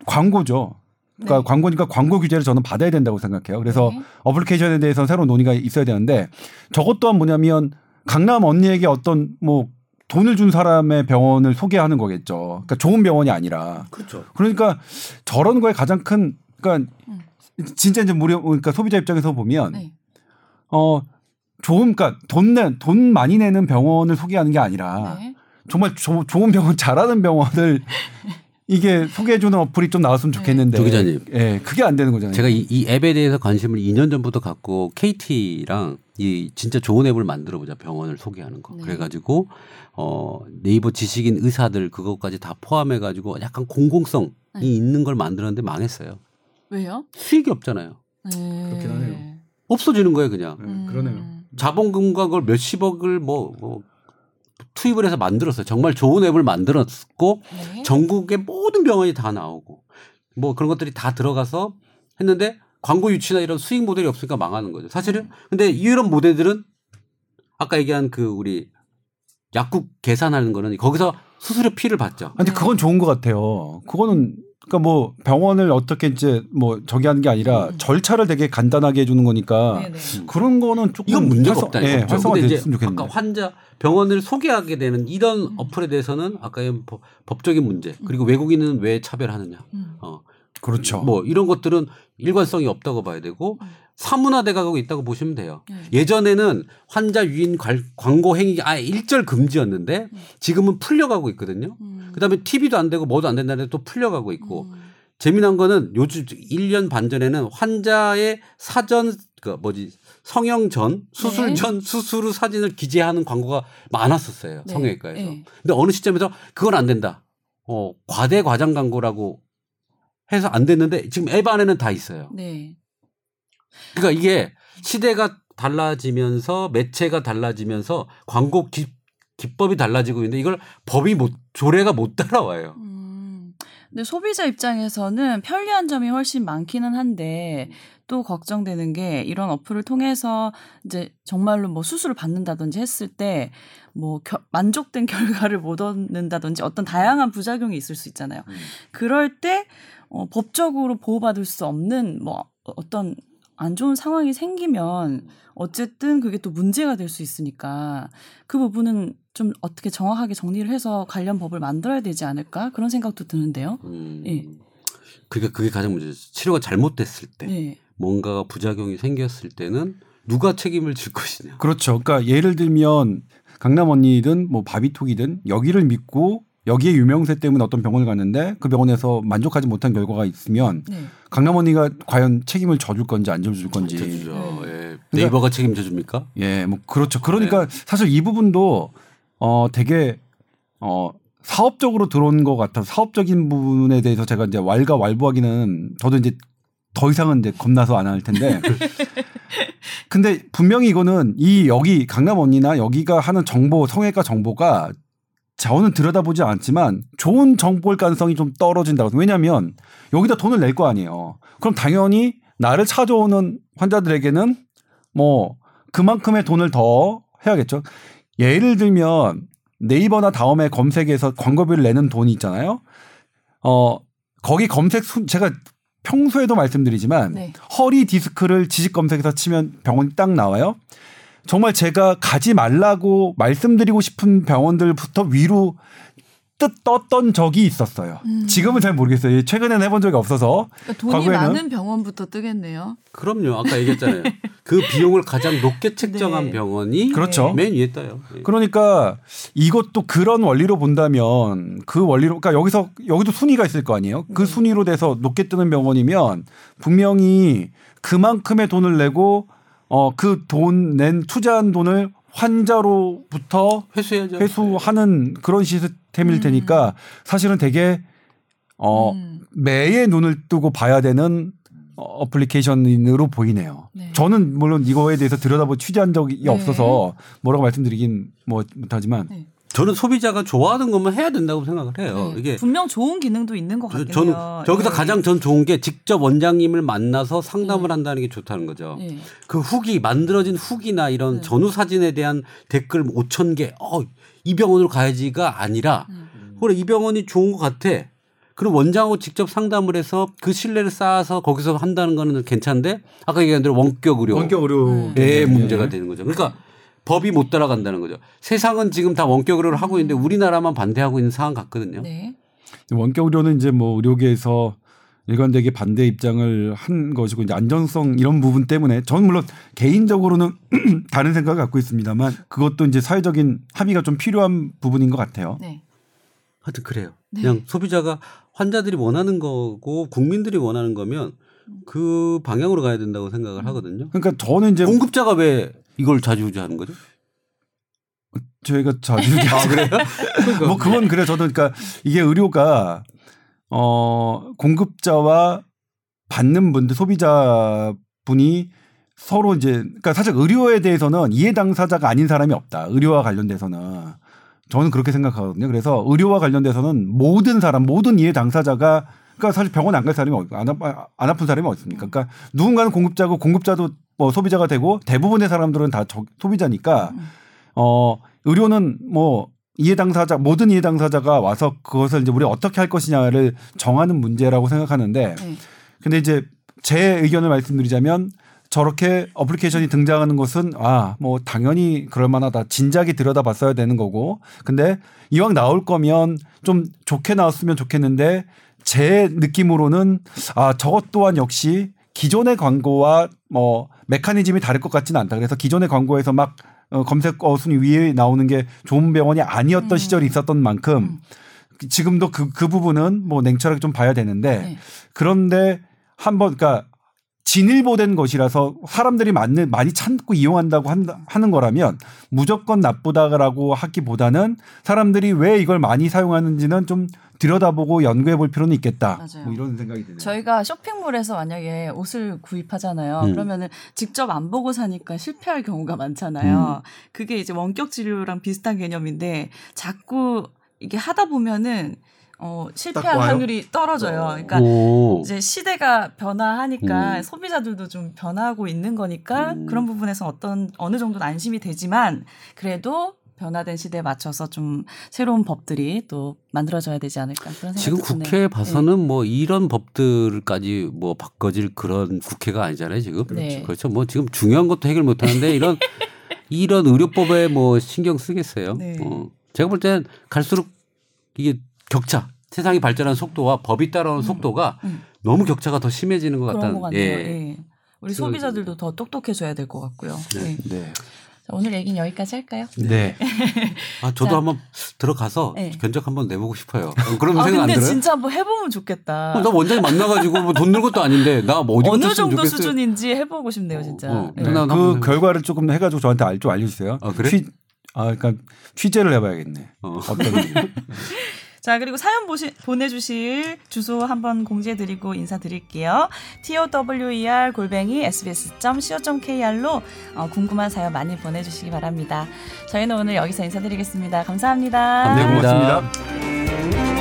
광고죠. 그러니까 네. 광고니까 광고 규제를 저는 받아야 된다고 생각해요. 그래서 네. 어플리케이션에 대해서는 새로운 논의가 있어야 되는데 저것 또한 뭐냐면 강남 언니에게 어떤 뭐 돈을 준 사람의 병원을 소개하는 거겠죠. 그러니까 좋은 병원이 아니라. 그렇죠. 그러니까 저런 거에 가장 큰 그러니까 음. 진짜 이제 무료 그러니까 소비자 입장에서 보면 네. 어 좋은 그러니까 돈 내 돈 많이 내는 병원을 소개하는 게 아니라 네. 정말 조- 좋은 병원 잘하는 병원을 이게 소개해 주는 어플이 좀 나왔으면 좋겠는데 조 기자님. 예, 그게 안 되는 거잖아요. 제가 이, 이 앱에 대해서 관심을 2년 전부터 갖고 KT랑 이 진짜 좋은 앱을 만들어 보자 병원을 소개하는 거. 네. 그래가지고 어 네이버 지식인 의사들 그것까지 다 포함해가지고 약간 공공성이 네. 있는 걸 만들었는데 망했어요. 왜요? 수익이 없잖아요. 네. 그렇긴 하네요. 없어지는 거예요 그냥. 예, 음. 그러네요. 자본금과 그걸 몇십억을 뭐, 뭐 투입을 해서 만들었어요. 정말 좋은 앱을 만들었고 네. 전국의 모든 병원이 다 나오고 뭐 그런 것들이 다 들어가서 했는데 광고 유치나 이런 수익 모델이 없으니까 망하는 거죠. 사실은 근데 이런 모델들은 아까 얘기한 그 우리 약국 계산하는 거는 거기서 수수료 피를 받죠. 근데 그건 좋은 것 같아요. 그거는 그러니까 뭐 병원을 어떻게 이제 뭐 저기 하는 게 아니라 음. 절차를 되게 간단하게 해주는 거니까 네네. 그런 거는 조금 이건 문제가 활성- 없다. 예, 이거죠. 활성화 근데 이제 됐으면 좋겠는데. 아까 환자 병원을 소개하게 되는 이런 음. 어플에 대해서는 아까 의 법- 법적인 문제 그리고 외국인은 왜 차별하느냐. 음. 어, 그렇죠. 뭐 이런 것들은 일관성이 없다고 봐야 되고 음. 사문화돼 가고 있다고 보시면 돼요. 네. 예전에는 환자 유인 관- 광고 행위가 아예 일절 금지였는데 지금은 풀려가고 있거든요. 음. 그다음에 TV도 안 되고 뭐도 안 된다는데 또 풀려가고 있고 음. 재미난 거는 요즘 1년 반 전에는 환자의 사전 그 뭐지 성형 전 수술 네. 전 수술 후 사진을 기재하는 광고가 많았었어요 네. 성형외과에서. 네. 근데 어느 시점에서 그건 안 된다. 어 과대 과장 광고라고 해서 안 됐는데 지금 앱 안에는 다 있어요. 네. 그러니까 이게 시대가 달라지면서 매체가 달라지면서 광고 기, 기법이 달라지고 있는데 이걸 법이 못 조례가 못 따라와요. 음. 근데 소비자 입장에서는 편리한 점이 훨씬 많기는 한데 또 걱정되는 게 이런 어플을 통해서 이제 정말로 뭐 수술을 받는다든지 했을 때 뭐 만족된 결과를 못 얻는다든지 어떤 다양한 부작용이 있을 수 있잖아요. 음. 그럴 때 어, 법적으로 보호받을 수 없는 뭐 어떤 안 좋은 상황이 생기면 어쨌든 그게 또 문제가 될 수 있으니까 그 부분은 좀 어떻게 정확하게 정리를 해서 관련 법을 만들어야 되지 않을까 그런 생각도 드는데요. 음. 예. 그게 그게 가장 문제죠. 치료가 잘못됐을 때 네. 뭔가가 부작용이 생겼을 때는 누가 책임을 질 것이냐. 그렇죠. 그러니까 예를 들면 강남 언니든 뭐 바비톡이든 여기를 믿고 여기에 유명세 때문에 어떤 병원을 갔는데 그 병원에서 만족하지 못한 결과가 있으면 네. 강남 언니가 과연 책임을 져줄 건지 안 져줄 건지. 져주죠. 네. 예. 네이버가 책임져 줍니까? 예, 뭐 그렇죠. 그러니까 사실 이 부분도 어 되게 어 사업적으로 들어온 것 같아서 사업적인 부분에 대해서 제가 이제 왈가 왈부하기는 저도 이제 더 이상은 이제 겁나서 안 할 텐데. 근데 분명히 이거는 이 여기 강남 언니나 여기가 하는 정보 성형외과 정보가 자원은 들여다보지 않지만 좋은 정보일 가능성이 좀 떨어진다고. 왜냐하면 여기다 돈을 낼 거 아니에요. 그럼 당연히 나를 찾아오는 환자들에게는 뭐 그만큼의 돈을 더 해야겠죠. 예를 들면 네이버나 다음에 검색에서 광고비를 내는 돈이 있잖아요. 어 거기 검색 순 제가 평소에도 말씀드리지만 네. 허리 디스크를 지식 검색에서 치면 병원이 딱 나와요. 정말 제가 가지 말라고 말씀드리고 싶은 병원들부터 위로 뜻 떴던 적이 있었어요. 음. 지금은 잘 모르겠어요. 최근에는 해본 적이 없어서 그러니까 돈이 과거에는- 많은 병원부터 뜨겠네요. 그럼요. 아까 얘기했잖아요. 그 비용을 가장 높게 책정한 네. 병원이 그렇죠. 맨 위에 떠요. 예. 그러니까 이것도 그런 원리로 본다면 그 원리로 그러니까 여기서 여기도 순위가 있을 거 아니에요. 그 네. 순위로 돼서 높게 뜨는 병원이면 분명히 그만큼의 돈을 내고 어 그 돈 낸 투자한 돈을 환자로부터 회수해야죠. 회수하는 그런 시스템일 음. 테니까 사실은 되게 어 음. 매의 눈을 뜨고 봐야 되는 어, 어플리케이션으로 보이네요. 네. 저는 물론 이거에 대해서 들여다보 취재한 적이 네. 없어서 뭐라고 말씀드리긴 뭐 못하지만 네. 저는 소비자가 좋아하는 것만 해야 된다고 생각을 해요. 네. 이게 분명 좋은 기능도 있는 것 저- 같긴 저는. 저기서 네. 가장 전 좋은 게 직접 원장님을 만나서 상담을 네. 한다는 게 좋다는 거죠. 네. 그 후기 만들어진 후기나 이런 네. 전후 사진에 대한 댓글 5천 개, 어, 이 병원으로 가야지가 아니라 음. 그래 이 병원이 좋은 것 같아. 그럼 원장하고 직접 상담을 해서 그 신뢰를 쌓아서 거기서 한다는 거는 괜찮은데 아까 얘기한 대로 원격 의료 의료 의 네. 문제가 되는 거죠. 그러니까 법이 못 따라간다는 거죠. 세상은 지금 다 원격 의료를 하고 있는데 우리나라만 반대하고 있는 상황 같거든요. 네. 원격 의료는 이제 뭐 의료계에서 일관되게 반대 입장을 한 것이고 이제 안전성 이런 부분 때문에 저는 물론 개인적으로는 다른 생각을 갖고 있습니다만 그것도 이제 사회적인 합의가 좀 필요한 부분인 것 같아요. 네. 하여튼 그래요. 네. 그냥 소비자가 환자들이 원하는 거고 국민들이 원하는 거면 그 방향으로 가야 된다고 생각을 하거든요. 그러니까 저는 이제 공급자가 왜 이걸 좌지우지하는 거죠? 저희가 자주 아 그래요? 뭐 그건 그래 저도 그러니까 이게 의료가 어 공급자와 받는 분들 소비자 분이 서로 이제 그러니까 사실 의료에 대해서는 이해 당사자가 아닌 사람이 없다. 의료와 관련돼서는 저는 그렇게 생각하거든요. 그래서 의료와 관련돼서는 모든 사람, 모든 이해 당사자가 그러니까 사실 병원 안 갈 사람이 안, 아파, 안 아픈 사람이 어디 있습니까? 그러니까 누군가는 공급자고 공급자도 뭐 소비자가 되고 대부분의 사람들은 다 저- 소비자니까 어 의료는 뭐 이해 당사자 모든 이해 당사자가 와서 그것을 이제 우리 어떻게 할 것이냐를 정하는 문제라고 생각하는데 네. 근데 이제 제 의견을 말씀드리자면 저렇게 어플리케이션이 등장하는 것은 아 뭐 당연히 그럴 만하다 진작에 들여다봤어야 되는 거고 근데 이왕 나올 거면 좀 좋게 나왔으면 좋겠는데 제 느낌으로는 아 저것 또한 역시 기존의 광고와 뭐 메커니즘이 다를 것 같지는 않다 그래서 기존의 광고에서 막 어, 검색 어 순위 위에 나오는 게 좋은 병원이 아니었던 음. 시절이 있었던 만큼 지금도 그, 그 부분은 뭐 냉철하게 좀 봐야 되는데 네. 그런데 한번 그러니까 진일보된 것이라서 사람들이 많이, 많이 찾고 이용한다고 한다, 하는 거라면 무조건 나쁘다라고 하기보다는 사람들이 왜 이걸 많이 사용하는지는 좀 들여다보고 연구해 볼 필요는 있겠다. 맞아요. 뭐 이런 생각이 드네요. 저희가 쇼핑몰에서 만약에 옷을 구입하잖아요. 음. 그러면은 직접 안 보고 사니까 실패할 경우가 많잖아요. 그게 이제 원격 진료랑 비슷한 개념인데 자꾸 이게 하다 보면은 어, 실패할? 확률이 떨어져요. 그러니까 오. 이제 시대가 변화하니까 음. 소비자들도 좀 변하고 있는 거니까 음. 그런 부분에서 어떤 어느 정도는 안심이 되지만 그래도 변화된 시대에 맞춰서 좀 새로운 법들이 또 만들어져야 되지 않을까 그런 생각이 지금 드네요. 국회에 봐서는 뭐 이런 법들까지 뭐 바꿔질 그런 국회가 아니잖아요 지금 네. 그렇죠 뭐 지금 중요한 것도 해결 못 하는데 이런 이런 의료법에 뭐 신경 쓰겠어요 네. 어. 제가 볼 땐 갈수록 이게 격차 세상이 발전하는 속도와 법이 따라오는 속도가 음. 너무 격차가 더 심해지는 것 같다는 것 같네요. 예. 우리 그- 소비자들도 더 똑똑해져야 될 것 같고요. 네. 예. 네. 자, 오늘 얘기는 여기까지 할까요? 네. 아 저도 자. 한번 들어가서 네. 견적 한번 내보고 싶어요 어, 그런 아 생각 안 근데 들어요? 진짜 한번 해보면 좋겠다. 어, 나 원장님 만나가지고 뭐돈늘 것도 아닌데 나 뭐 어디부터 어느 정도 좋겠어요? 수준인지 해보고 싶네요, 진짜. 어, 예. 네. 난그 결과를 조금 해가지고 저한테 알, 좀 알려주세요. 아, 그래? 취, 아, 그러니까 취재를 해봐야겠네. 어. 어떤 자, 그리고 사연 보시, 보내주실 주소 한번 공지해드리고 인사드릴게요. tower 골뱅이 sbs.co.kr로 어, 궁금한 사연 많이 보내주시기 바랍니다. 저희는 오늘 여기서 인사드리겠습니다. 감사합니다. 네. 고맙습니다.